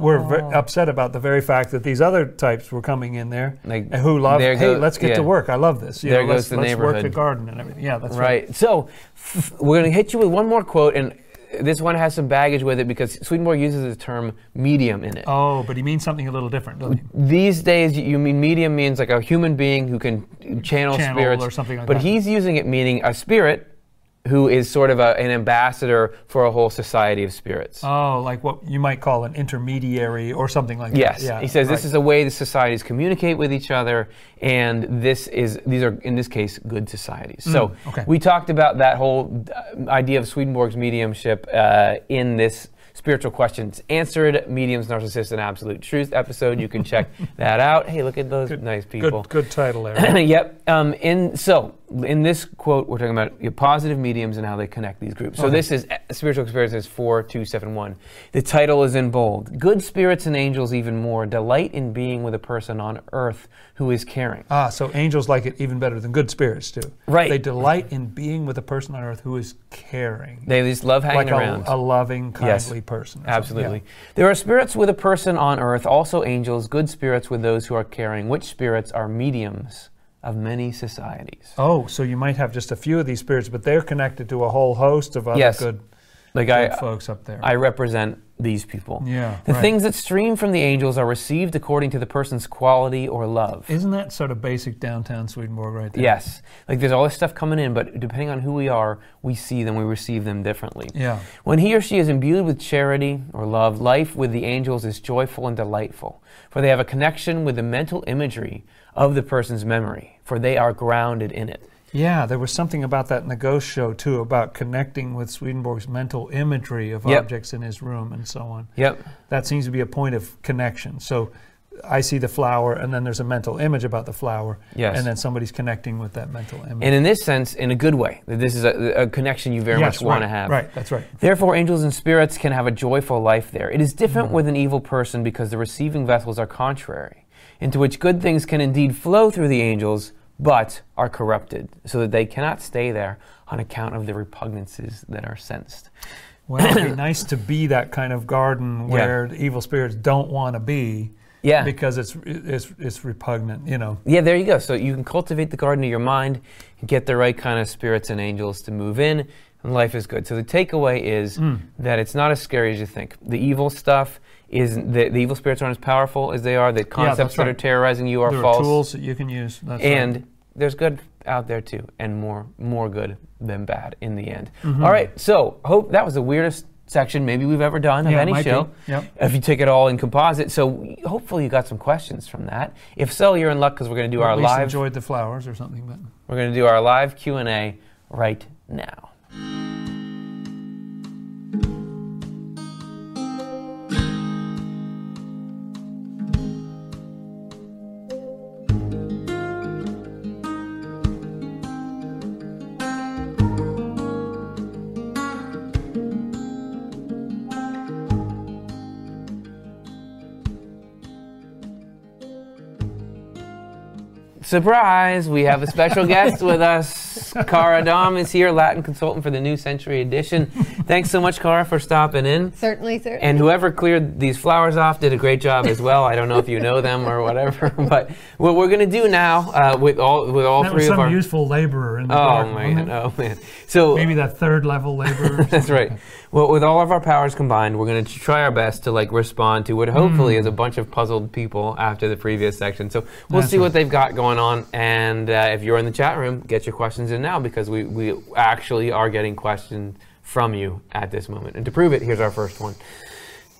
were Oh. upset about the very fact that these other types were coming in there Like, and who love, hey, go- let's get yeah. to work. I love this. You There know, goes let's, the let's work the garden and everything. Yeah, that's right. Right. So f- we're going to hit you with one more quote, and this one has some baggage with it because Swedenborg uses the term medium in it. Oh, but he means something a little different, doesn't he? These days, you mean medium means like a human being who can channel, Channel spirits or something like but that. he's using it meaning a spirit who is sort of a, an ambassador for a whole society of spirits. Oh, like what you might call an intermediary or something like Yes, that. Yeah, he says this is a way the societies communicate with each other, and this is these are in this case good societies. So Mm, okay. we talked about that whole uh, idea of Swedenborg's mediumship uh, in this spiritual questions answered mediums, narcissists, and absolute truth episode. You can check that out. Hey, look at those nice people. Good, good title there. yep. Um, in so in this quote, we're talking about your positive mediums and how they connect these groups. So Okay. this is uh, Spiritual Experiences four two seven one. The title is in bold. Good spirits and angels, even more, delight in being with a person on earth who is caring. Ah, so angels like it even better than good spirits do. Right. They delight in being with a person on earth who is caring. They just love hanging like a, around. a loving, Yes. kindly person. or something. Absolutely. There are spirits with a person on earth, also angels, good spirits with those who are caring. Which spirits are mediums of many societies. Oh, so you might have just a few of these spirits, but they're connected to a whole host of other Yes. good, Like good I, folks up there. I represent these people. yeah. The right. things that stream from the angels are received according to the person's quality or love. Isn't that sort of basic downtown Swedenborg right there? Yes. Like there's all this stuff coming in, but depending on who we are, we see them, we receive them differently. Yeah. When he or she is imbued with charity or love, life with the angels is joyful and delightful, for they have a connection with the mental imagery of the person's memory, for they are grounded in it. Yeah, there was something about that in the Ghost Show too, about connecting with Swedenborg's mental imagery of Yep. objects in his room and so on. Yep. That seems to be a point of connection. So I see the flower, and then there's a mental image about the flower, Yes. and then somebody's connecting with that mental image. And in this sense, in a good way, this is a, a connection you very yes, much want to have. Right, that's right. Therefore, angels and spirits can have a joyful life there. It is different Mm-hmm. with an evil person because the receiving vessels are contrary, into which good things can indeed flow through the angels, but are corrupted, so that they cannot stay there on account of the repugnances that are sensed. Well, it'd be nice to be that kind of garden Yeah. where the evil spirits don't want to be Yeah. because it's, it's, it's repugnant, you know. Yeah, there you go. So you can cultivate the garden of your mind, and get the right kind of spirits and angels to move in, and life is good. So the takeaway is Mm. that it's not as scary as you think. The evil stuff is the, the evil spirits aren't as powerful as they are. The concepts that's that are terrorizing you are there false. are tools that you can use. That's right. and there's good out there too, and more more good than bad in the end. Mm-hmm. All right, so hope that was the weirdest section maybe we've ever done of Yeah, it any show. Yep. If you take it all in composite, so hopefully you got some questions from that. If so, you're in luck because we're going to do Or our at least live. enjoyed the flowers or something. But We're going to do our live Q and A right now. Surprise! We have a special guest with us. Cara Dom is here, Latin consultant for the New Century Edition. Thanks so much, Cara, for stopping in. Certainly, certainly. And whoever cleared these flowers off did a great job as well. I don't know if you know them or whatever, but what we're going to do now uh, with all with all that three was of some our useful laborer in the oh garden, man, wasn't oh man. So Maybe that third level laborer. that's right. Well, with all of our powers combined, we're going to try our best to like respond to what hopefully is a bunch of puzzled people after the previous section. So we'll That's see what they've got going on, and uh, if you're in the chat room, get your questions in now because we we actually are getting questions from you at this moment. And to prove it, here's our first one.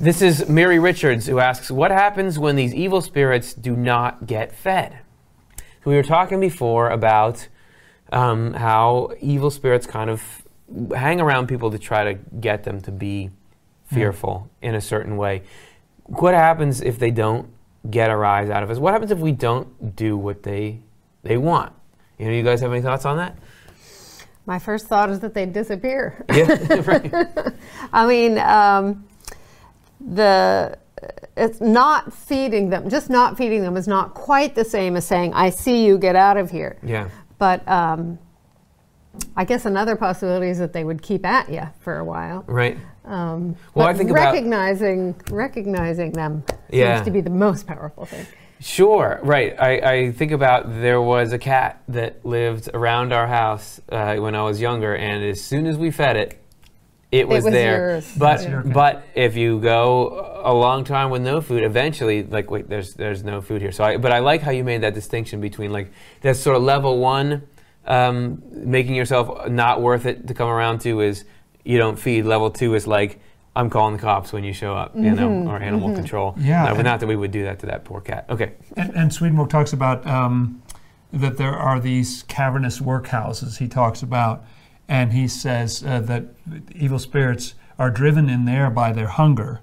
This is Mary Richards who asks, "What happens when these evil spirits do not get fed?" So we were talking before about um, how evil spirits kind of hang around people to try to get them to be fearful in a certain way. What happens if they don't get a rise out of us? What happens if we don't do what they they want? You know, you guys have any thoughts on that? My first thought is that they disappear. Yeah, right. I mean, um, the it's not feeding them. Just not feeding them is not quite the same as saying, "I see you, get out of here." yeah. But um, I guess another possibility is that they would keep at you for a while. Right. Um, Well, I but think about- recognizing recognizing them Yeah. seems to be the most powerful thing. Sure, right. I, I think about there was a cat that lived around our house uh, when I was younger, and as soon as we fed it, it was, was there. yours. But That's your cat. but if you go a long time with no food, eventually, like wait, there's there's no food here. So I but I like how you made that distinction between like that's sort of level one, um, making yourself not worth it to come around to is you don't feed. Level two is like. I'm calling the cops when you show up, you know, or animal control. Yeah, No, but not that we would do that to that poor cat. Okay. And, and Swedenborg talks about um, that there are these cavernous workhouses he talks about, and he says uh, that evil spirits are driven in there by their hunger,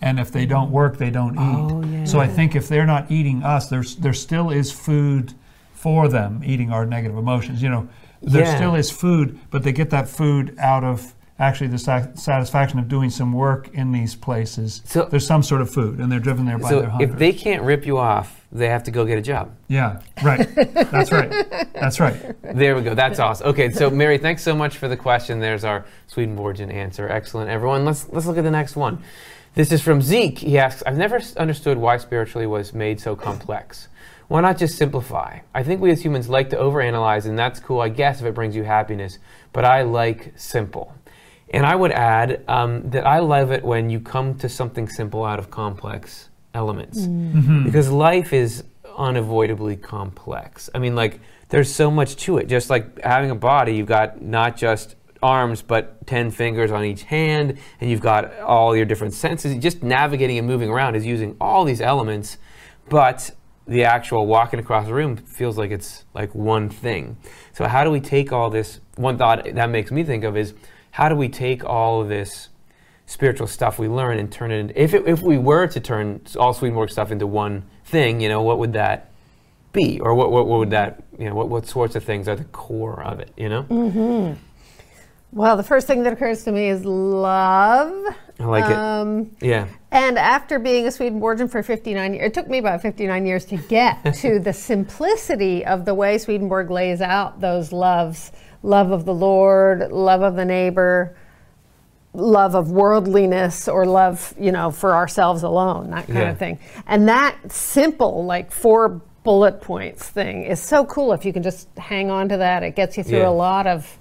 and if they don't work, they don't eat. Oh, yeah. So I think if they're not eating us, there's there still is food for them eating our negative emotions. You know, there Yeah. still is food, but they get that food out of actually the satisfaction of doing some work in these places. So- there's some sort of food, and they're driven there by their So hunger. if they can't rip you off, they have to go get a job. Yeah, right. That's right. That's right. There we go. That's awesome. Okay, so Mary, thanks so much for the question. There's our Swedenborgian answer. Excellent, everyone. Let's let's look at the next one. This is from Zeke. He asks, "I've never understood why spiritually was made so complex. Why not just simplify? I think we as humans like to overanalyze, and that's cool, I guess, if it brings you happiness, but I like simple. And I would add um, that I love it when you come to something simple out of complex elements. Mm-hmm. Because life is unavoidably complex. I mean, like, there's so much to it. Just like having a body, you've got not just arms, but 10 fingers on each hand, and you've got all your different senses. Just navigating and moving around is using all these elements, but the actual walking across the room feels like it's like one thing. So, how do we take all this? One thought that makes me think of is how do we take all of this spiritual stuff we learn and turn it into, if, it, if we were to turn all Swedenborg stuff into one thing, you know, what would that be? Or what, what, what would that, you know, what, what sorts of things are the core of it, you know? Mm-hmm. Well, the first thing that occurs to me is love. I like Um, it. Yeah. And after being a Swedenborgian for 59 years, it took me about 59 years to get to the simplicity of the way Swedenborg lays out those loves love of the Lord, love of the neighbor, love of worldliness, or love, you know, for ourselves alone, that kind Yeah. of thing. And that simple, like four bullet points thing is so cool if you can just hang on to that. It gets you through Yeah. a lot of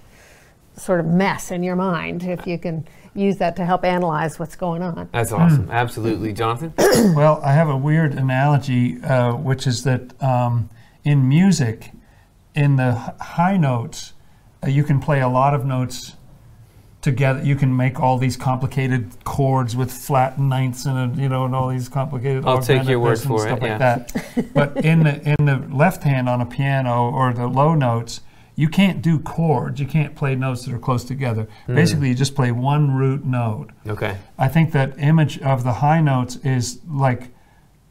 sort of mess in your mind if you can use that to help analyze what's going on. That's awesome. Absolutely. Jonathan? Well, I have a weird analogy, uh, which is that um, in music, in the high notes, uh, you can play a lot of notes together. You can make all these complicated chords with flat ninths and a, you know and all these complicated. I'll take your word this and for it, stuff yeah. like that. but in the in the left hand on a piano or the low notes, you can't do chords. You can't play notes that are close together. Hmm. Basically, you just play one root note. Okay. I think that image of the high notes is like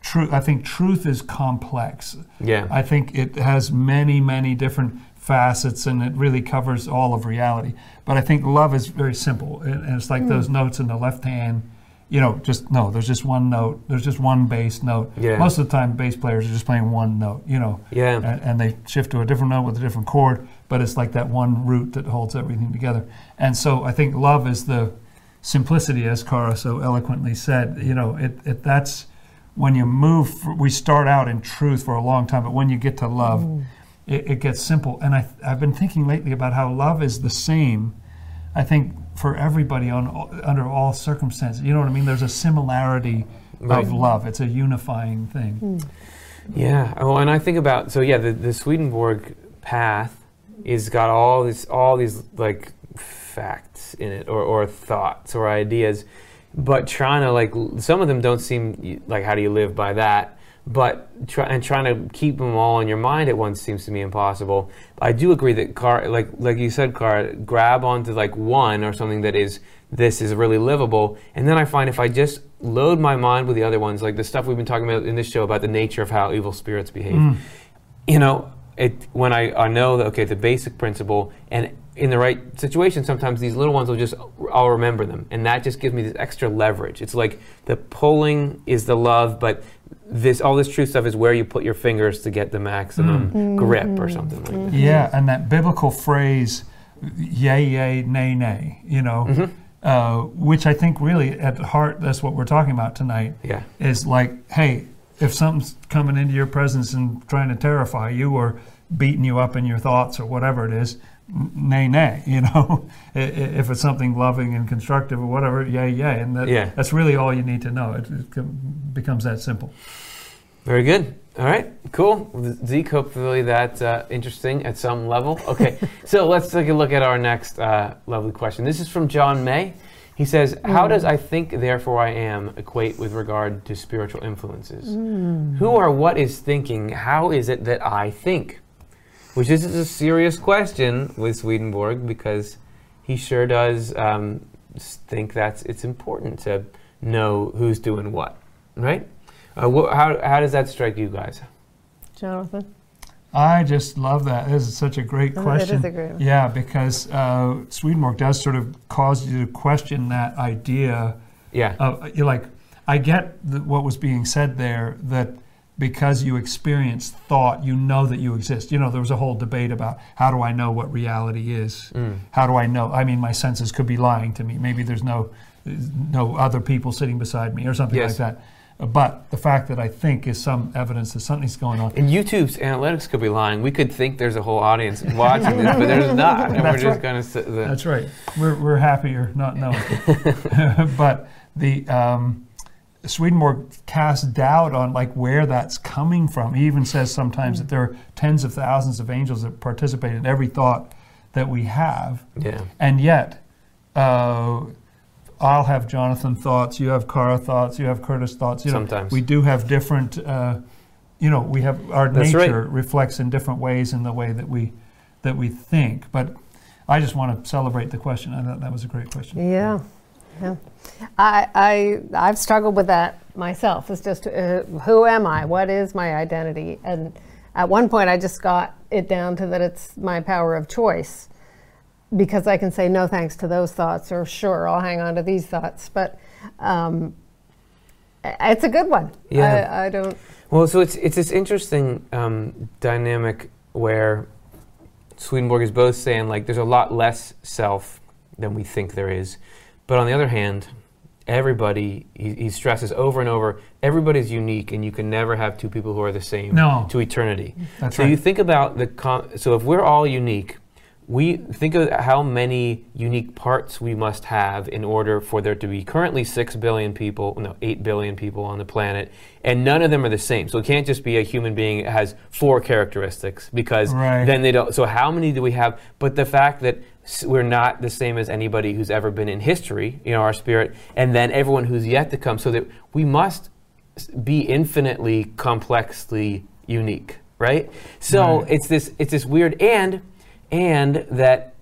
truth. I think truth is complex. Yeah. I think it has many, many different facets and it really covers all of reality. But I think love is very simple. And and it's like those notes in the left hand. You know, just no, there's just one note. There's just one bass note. Yeah. Most of the time, bass players are just playing one note, you know. Yeah. And, and they shift to a different note with a different chord, but it's like that one root that holds everything together. And so I think love is the simplicity, as Cara so eloquently said. You know, it, it that's when you move. f- We start out in truth for a long time, but when you get to love, mm. it, it gets simple. And I, I've been thinking lately about how love is the same. I think for everybody on under all circumstances. You know what I mean? There's a similarity Right. of love. It's a unifying thing. Mm. Yeah. Oh, and I think about so yeah, the, the Swedenborg path is got all these all these like facts in it or, or thoughts or ideas, but trying to like some of them don't seem like how do you live by that. But try, and trying to keep them all in your mind at once seems to me impossible. I do agree that car like like you said, car grab onto like one or something that is this is really livable, and then I find if I just load my mind with the other ones, like the stuff we've been talking about in this show about the nature of how evil spirits behave, mm. you know, it when I, I know that okay, the basic principle, and in the right situation, sometimes these little ones will just I'll remember them, and that just gives me this extra leverage. It's like the pulling is the love, but this all this true stuff is where you put your fingers to get the maximum grip or something like that. Yeah, and that biblical phrase, yay, yay, nay, nay, you know, Mm-hmm. uh, which I think really at heart, that's what we're talking about tonight, Yeah. is like, hey, if something's coming into your presence and trying to terrify you or beating you up in your thoughts or whatever it is, nay, nay, you know, if it's something loving and constructive or whatever, yay, yay. And that, Yeah. that's really all you need to know. It, it becomes that simple. Very good. All right, cool. Zeke, hopefully that's uh, interesting at some level. Okay, so let's take a look at our next uh, lovely question. This is from John May. He says, How does I think, therefore I am equate with regard to spiritual influences? Who or what is thinking? How is it that I think? Which is a serious question with Swedenborg because he sure does um, think that it's important to know who's doing what, right? Uh, wh- how, how does that strike you guys? Jonathan? I just love that. This is such a great question. is a great one. Yeah, because uh, Swedenborg does sort of cause you to question that idea. Yeah. Of, you're like, I get the, what was being said there that because you experience thought, you know that you exist. You know, there was a whole debate about how do I know what reality is? How do I know? I mean, my senses could be lying to me. Maybe there's no no other people sitting beside me or something Yes. like that. But the fact that I think is some evidence that something's going on. And YouTube's analytics could be lying. We could think there's a whole audience watching this, but there's not. And we're That's just right. going to That's right. We're, we're happier not knowing. but the um, Swedenborg casts doubt on like where that's coming from. He even says sometimes that there are tens of thousands of angels that participate in every thought that we have, yeah. and yet uh, I'll have Jonathan thoughts, you have Cara thoughts, you have Curtis thoughts. You know, Sometimes. we do have different. Uh, you know, we have our That's right. nature reflects in different ways in the way that we that we think. But I just want to celebrate the question. I thought that was a great question. Yeah, yeah. I, I I've struggled with that myself. It's just uh, who am I? What is my identity? And at one point, I just got it down to that it's my power of choice, because I can say no thanks to those thoughts, or sure, I'll hang on to these thoughts. But um, it's a good one. Yeah. I, I don't. Well, so it's it's this interesting um, dynamic where Swedenborg is both saying like there's a lot less self than we think there is, but on the other hand, everybody he, he stresses over and over everybody's unique and you can never have two people who are the same No. to eternity. That's so right. you think about the con- so if we're all unique, we think of how many unique parts we must have in order for there to be currently 6 billion people, no, 8 billion people on the planet, and none of them are the same. So it can't just be a human being that has four characteristics because Right. then they don't. So how many do we have? But the fact that we're not the same as anybody who's ever been in history, you know, our spirit, and then everyone who's yet to come, so that we must be infinitely complexly unique, right? So Right. it's this it's this weird and and that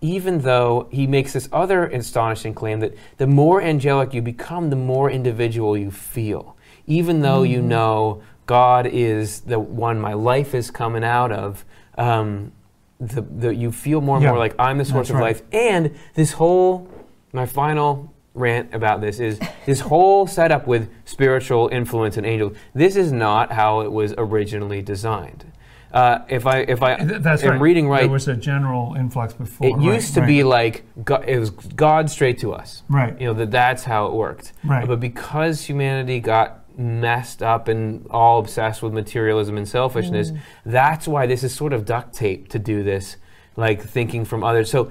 even though he makes this other astonishing claim that the more angelic you become, the more individual you feel. Even though you know God is the one my life is coming out of, um, the, the, you feel more and Yeah, more like I'm the source that's of right. life. And this whole, my final rant about this is this whole setup with spiritual influence and angels. This is not how it was originally designed. Uh, if I if I Th- That's am right. reading right, There was a general influx before. it used to right, be like God, it was God straight to us. Right. You know that that's how it worked. Right. But because humanity got messed up and all obsessed with materialism and selfishness, Mm. that's why this is sort of duct tape to do this, like thinking from others. So.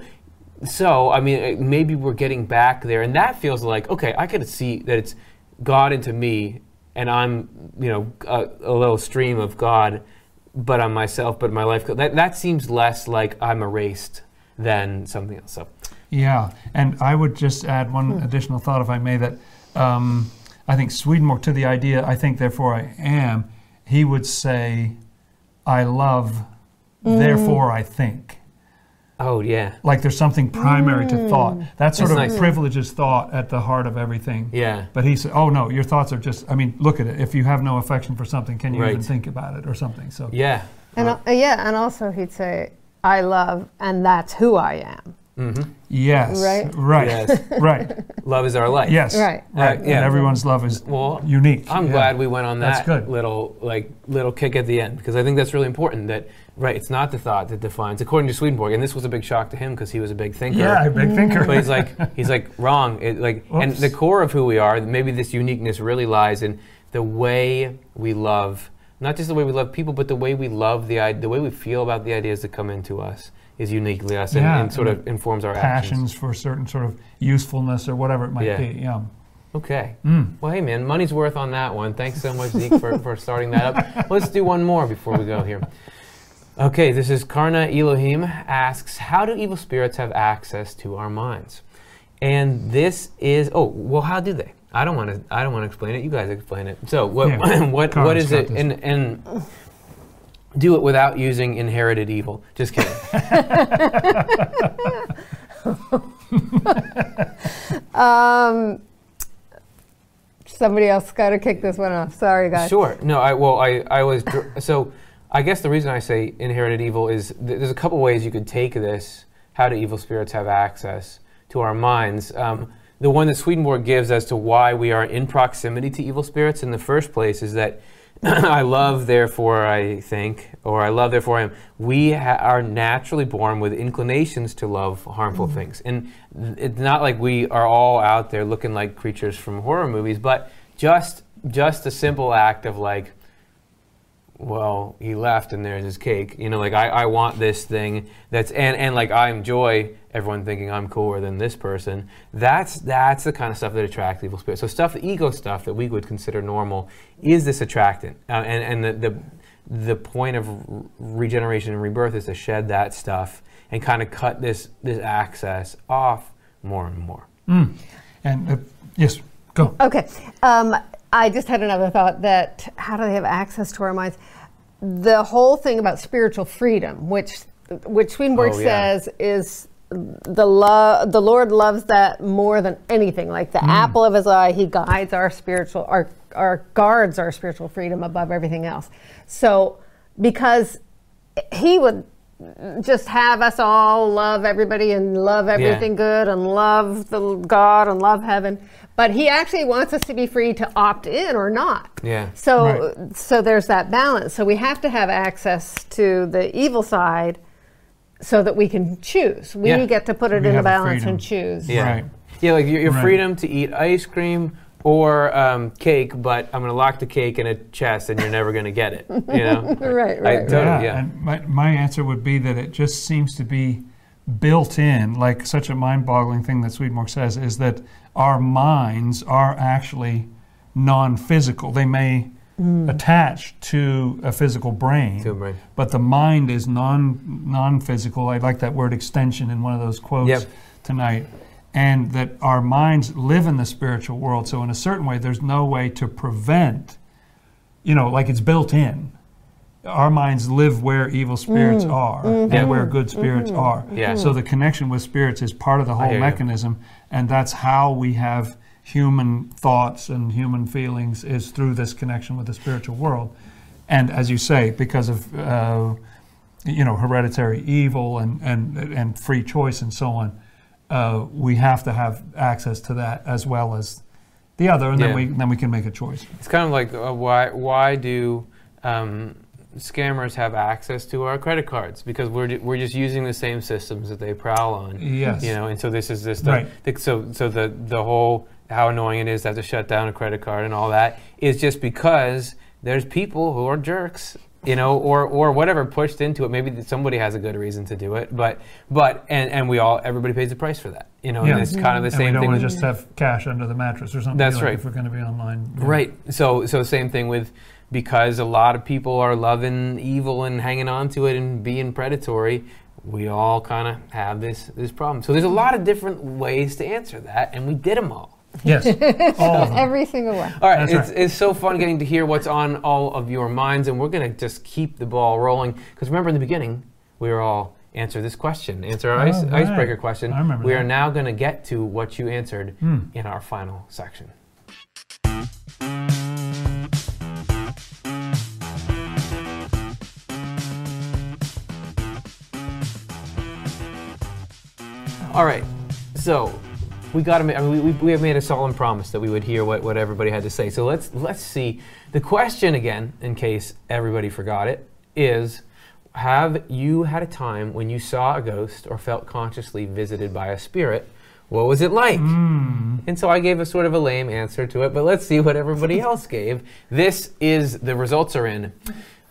So I mean, maybe we're getting back there, and that feels like okay. I could see that it's God into me, and I'm you know a, a little stream of God, but I'm myself, but my life. That that seems less like I'm erased than something else. So Yeah, and I would just add one Hmm. additional thought, if I may, that um, I think Swedenborg to the idea, I think, therefore I am, he would say, I love, therefore I think. Oh yeah, Like there's something primary to thought. That sort That's of nice. privileges thought at the heart of everything. yeah. But he said, oh no, your thoughts are just, I mean, look at it. If you have no affection for something, can you even think about it or something? So, Yeah. And uh, yeah, and also he'd say, "I love," and that's who I am. Mm-hmm. yes. Right? Right. Yes. right. Love is our life. Yes. Right. Right. Uh, yeah. And everyone's love is Well, unique. I'm Yeah. glad we went on That's that good. little like little kick at the end because I think that's really important. That right, it's not the thought that defines, according to Swedenborg, and this was a big shock to him because he was a big thinker. Yeah, a big thinker. but he's like he's like wrong. It, like, and the core of who we are, maybe this uniqueness really lies in the way we love, not just the way we love people, but the way we love the the way we feel about the ideas that come into us is uniquely us and, Yeah, and sort and of informs our actions. passions for certain sort of usefulness or whatever it might Yeah. be. Yeah. Okay. Mm. Well, hey, man, money's worth on that one. Thanks so much, Zeke, for, for starting that up. Let's do one more before we go here. Okay, this is Karna Elohim asks, How do evil spirits have access to our minds? And this is, oh, well, how do they? I don't want to. I don't want to explain it. You guys explain it. So, what? Yeah. what? What Karna's is got it? And and do it without using inherited evil. Just kidding. Um, somebody else got to kick this one off. Sorry, guys. Sure. No, I well, I I was dr- so. I guess the reason I say inherited evil is th- there's a couple ways you could take this. How do evil spirits have access to our minds? Um, the one that Swedenborg gives as to why we are in proximity to evil spirits in the first place is that I love, therefore I think, or I love, therefore I am. We ha- are naturally born with inclinations to love harmful things. And th- it's not like we are all out there looking like creatures from horror movies, but just just a simple act of like, well, he left and there's his cake. You know, like I, I want this thing that's and, and like I enjoy everyone thinking I'm cooler than this person. That's that's the kind of stuff that attracts evil spirits. So stuff, the ego stuff that we would consider normal, is this attractant? Uh, and and the, the the point of regeneration and rebirth is to shed that stuff and kind of cut this this access off more and more. Mm. And uh, yes, go. Okay. Um, I just had another thought that how do they have access to our minds? The whole thing about spiritual freedom, which which Swedenborg Oh, yeah. says is the love the Lord loves that more than anything. Like the Hmm. apple of his eye, he guides our spiritual our our guards our spiritual freedom above everything else. So because he would just have us all love everybody and love everything good and love the God and love heaven. But he actually wants us to be free to opt in or not. Yeah. So so there's that balance. So we have to have access to the evil side so that we can choose. We Yeah. get to put it We in a the balance freedom. and choose. Yeah. Right. Yeah, like your, your Right. freedom to eat ice cream or um, cake, but I'm going to lock the cake in a chest and you're never going to get it. You know? Right, I right, totally, yeah, yeah. And my, my answer would be that it just seems to be built in, like such a mind boggling thing that Swedenborg says, is that our minds are actually non physical. They may attach to a physical brain, To a brain. but the mind is non non physical. I like that word extension in one of those quotes Yep. tonight. And that our minds live in the spiritual world. So, in a certain way, there's no way to prevent, you know, like it's built in our minds live where evil spirits mm. are Yeah. and where good spirits mm-hmm. are. Yeah. So the connection with spirits is part of the hear whole you. mechanism, and that's how we have human thoughts and human feelings is through this connection with the spiritual world. And as you say, because of uh, you know hereditary evil and and and free choice and so on, uh, we have to have access to that as well as the other, and Yeah. then we then we can make a choice. It's kind of like uh, why why do um, scammers have access to our credit cards? Because we're, we're just using the same systems that they prowl on. Yes. You know, and so this is this the, Right. the- so so the the whole how annoying it is to have to shut down a credit card and all that is just because there's people who are jerks. You know, or or whatever pushed into it. Maybe somebody has a good reason to do it, but but and and we all everybody pays the price for that. You know, Yeah. and it's kind of the and same we don't thing. want to just have cash under the mattress or something. That's like right. If we're going to be online, Yeah. Right. So so same thing with because a lot of people are loving evil and hanging on to it and being predatory. We all kind of have this this problem. So there's a lot of different ways to answer that, and we did them all. Yes, all of them. Every single one. All right, it's, right. it's so fun getting to hear what's on all of your minds, and we're going to just keep the ball rolling. Because remember, in the beginning, we were all answer this question, answer our ice, Oh, right. icebreaker question. I remember we that. are now going to get to what you answered Hmm. in our final section. All right, so we got to. I mean, we, we, we have made a solemn promise that we would hear what, what everybody had to say. So let's let's see. The question again, in case everybody forgot it, is: Have you had a time when you saw a ghost or felt consciously visited by a spirit? What was it like? Hmm. And so I gave a sort of a lame answer to it, but let's see what everybody else gave. This is the results are in.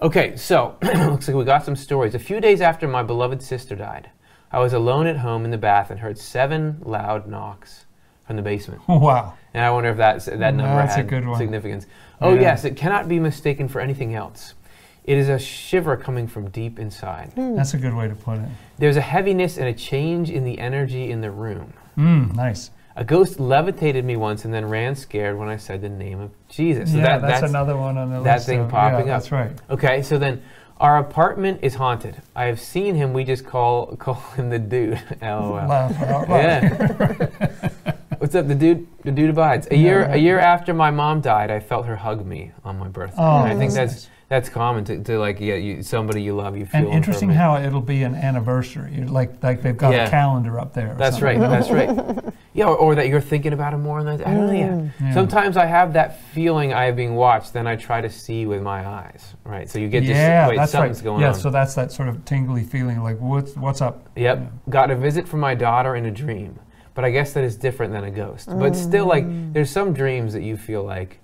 Okay, so looks like we got some stories. A few days after my beloved sister died, I was alone at home in the bath and heard seven loud knocks from the basement. Wow. And I wonder if that's, that number That's a had good one. significance. Oh, Yeah. yes, it cannot be mistaken for anything else. It is a shiver coming from deep inside. That's a good way to put it. There's a heaviness and a change in the energy in the room. Mm, nice. A ghost levitated me once and then ran scared when I said the name of Jesus. So yeah, that- that's, another one on the that list. That thing of- popping yeah, up. That's right. Okay, so then our apartment is haunted. I have seen him. We just call call him the dude. Oh, LOL. Laugh out loud. Yeah. What's up, the dude? The dude abides. A year a year after my mom died, I felt her hug me on my birthday. Oh, and I think that's that's that's common to, to like yeah, you, somebody you love, you feel. And them for a interesting how it'll be an anniversary. Like like they've got Yeah. a calendar up there. or That's something. right. That's right. Yeah, or, or that you're thinking about him more. And that, I don't know. Yeah. Mm. Yeah. Sometimes I have that feeling I am being watched. Then I try to see with my eyes. Right. So you get yeah, this. Wait, that's something's right. going yeah, on. Yeah. So that's that sort of tingly feeling, like what's what's up? Yep. Got a visit from my daughter in a dream. But I guess that is different than a ghost. But still, like, mm. there's some dreams that you feel like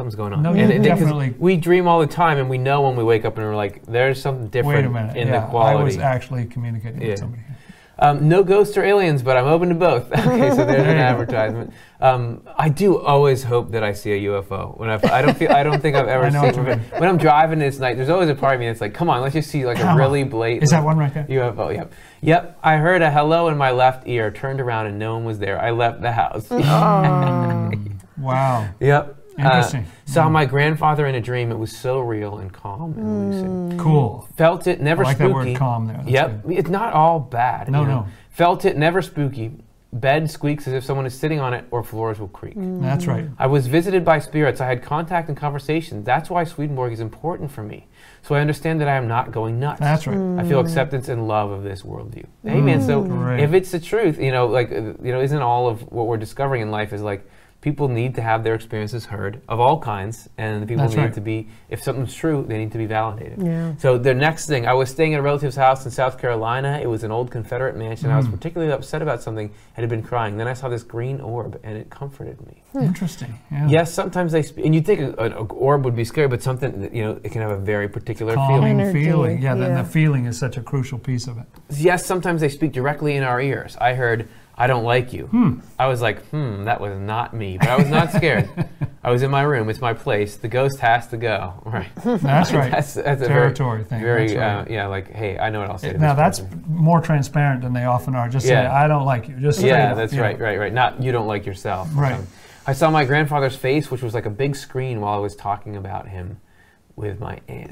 something's going on. No, and you it- definitely- we dream all the time, and we know when we wake up and we're like, there's something different Wait a minute. in yeah, the quality. I was actually communicating Yeah. with somebody. Um, no ghosts or aliens, but I'm open to both. okay, so there's an advertisement. Um, I do always hope that I see a UFO. When I, I don't feel, I don't think I've ever seen one. When I'm driving this night, there's always a part of me that's like, come on, let's just see like Come a really blatant. Is that one right there? UFO? Yep, yep. I heard a hello in my left ear. Turned around and no one was there. I left the house. Wow. yep. Uh, Interesting. saw my grandfather in a dream. It was so real and calm and lucid. Cool. Felt it, never I like spooky. that word calm there. That's yep, good. it's not all bad. No, you know. no. Felt it, never spooky. Bed squeaks as if someone is sitting on it, or floors will creak. That's right. I was visited by spirits. I had contact and conversation. That's why Swedenborg is important for me. So I understand that I am not going nuts. That's right. I feel acceptance and love of this worldview. Amen. So Great. if it's the truth, you know, like uh, you know, isn't all of what we're discovering in life is like people need to have their experiences heard of all kinds, and people That's need right. to be. If something's true, they need to be validated. Yeah. So the next thing, I was staying at a relative's house in South Carolina. It was an old Confederate mansion. I was Mm. particularly upset about something and had been crying. Then I saw this green orb, and it comforted me. Interesting. Yeah. Yes, sometimes they, sp- and you'd think an orb would be scary, but something that, you know, it can have a very particular feeling. Calming Energy, feeling. Yeah, then the feeling is such a crucial piece of it. Yes, sometimes they speak directly in our ears. I heard, I don't like you. Hmm. I was like, hmm, that was not me. But I was not scared. I was in my room. It's my place. The ghost has to go. Right. That's right. that's, that's a Territory very, thing. Very, That's right. uh, yeah, like, hey, I know what I'll say to now this that's person. more transparent than they often are. Just say, "I don't like you." Just straight Yeah, that's you know. right, right, right. Not you don't like yourself. Right. Um, I saw my grandfather's face, which was like a big screen while I was talking about him with my aunt.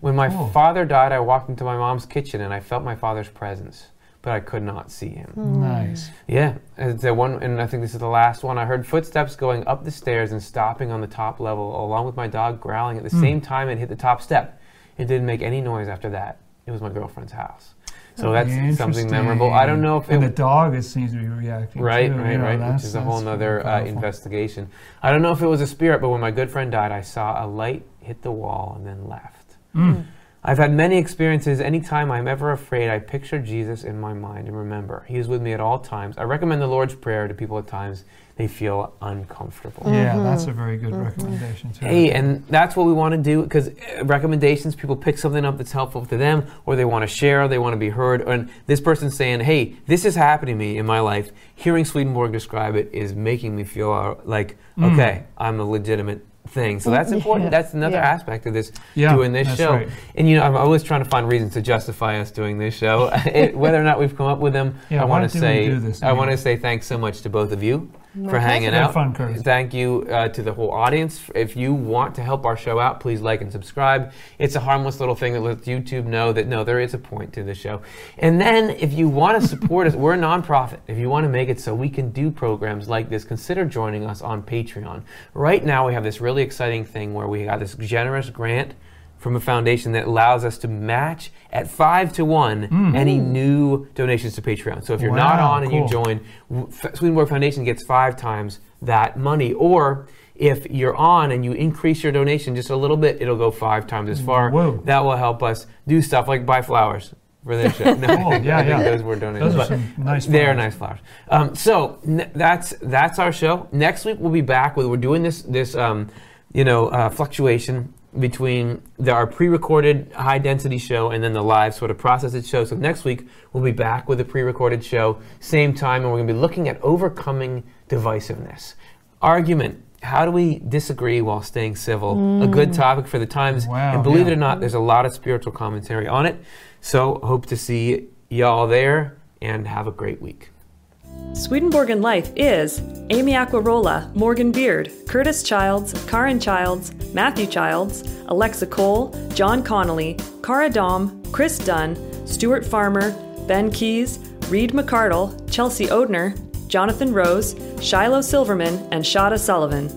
When my Cool. father died, I walked into my mom's kitchen and I felt my father's presence, but I could not see him. Nice. Yeah, it's the one, and I think this is the last one. I heard footsteps going up the stairs and stopping on the top level, along with my dog growling at the Hmm. same time and hit the top step. It didn't make any noise after that. It was my girlfriend's house. So that's something memorable. I don't know if and it the dog it seems to be reacting. Right, too, right, you know, right. Which is a whole that's nother uh, investigation. I don't know if it was a spirit, but when my good friend died, I saw a light hit the wall and then left. Mm. I've had many experiences. Anytime I'm ever afraid, I picture Jesus in my mind and remember He is with me at all times. I recommend the Lord's Prayer to people at times they feel uncomfortable. Yeah, that's a very good recommendation too. Hey, and that's what we want to do because recommendations, people pick something up that's helpful to them, or they want to share, they want to be heard. And this person's saying, hey, this is happening to me in my life. Hearing Swedenborg describe it is making me feel uh, like, Mm. okay, I'm a legitimate thing. So that's important. Yeah. That's another Yeah. aspect of this, Yeah, doing this show. right. And, you know, I'm always trying to find reasons to justify us doing this show. it, whether or not we've come up with them, Yeah, I want to say, I want to say thanks so much to both of you for pleasure. hanging out. fun, Curtis. Thank you uh, to the whole audience. If you want to help our show out, please like and subscribe. It's a harmless little thing that lets YouTube know that no, there is a point to the show. And then if you want to support us, we're a nonprofit. If you want to make it so we can do programs like this, consider joining us on Patreon. Right now, we have this really exciting thing where we got this generous grant from a foundation that allows us to match at five to one any new donations to Patreon. So if you're not on and you join, Swedenborg Foundation gets five times that money. Or if you're on and you increase your donation just a little bit, it'll go five times as far. Whoa. That will help us do stuff like buy flowers for this show. No, Oh, yeah, yeah. those were donations. Those are nice They are nice flowers. Um, so n- that's that's our show. Next week we'll be back with we're doing this this um, you know uh, fluctuation between the, our pre-recorded high density show and then the live sort of processed show. So next week we'll be back with a pre-recorded show, same time, and we're going to be looking at overcoming divisiveness, argument. How do we disagree while staying civil? A good mm. topic for the times. Wow, and believe yeah. it or not, there's a lot of spiritual commentary on it. So hope to see y'all there and have a great week. Swedenborg and Life is Amy Aquarola, Morgan Beard, Curtis Childs, Karen Childs, Matthew Childs, Alexa Cole, John Connolly, Cara Dom, Chris Dunn, Stuart Farmer, Ben Keys, Reed McCardle, Chelsea Odhner, Jonathan Rose, Shiloh Silverman, and Shada Sullivan.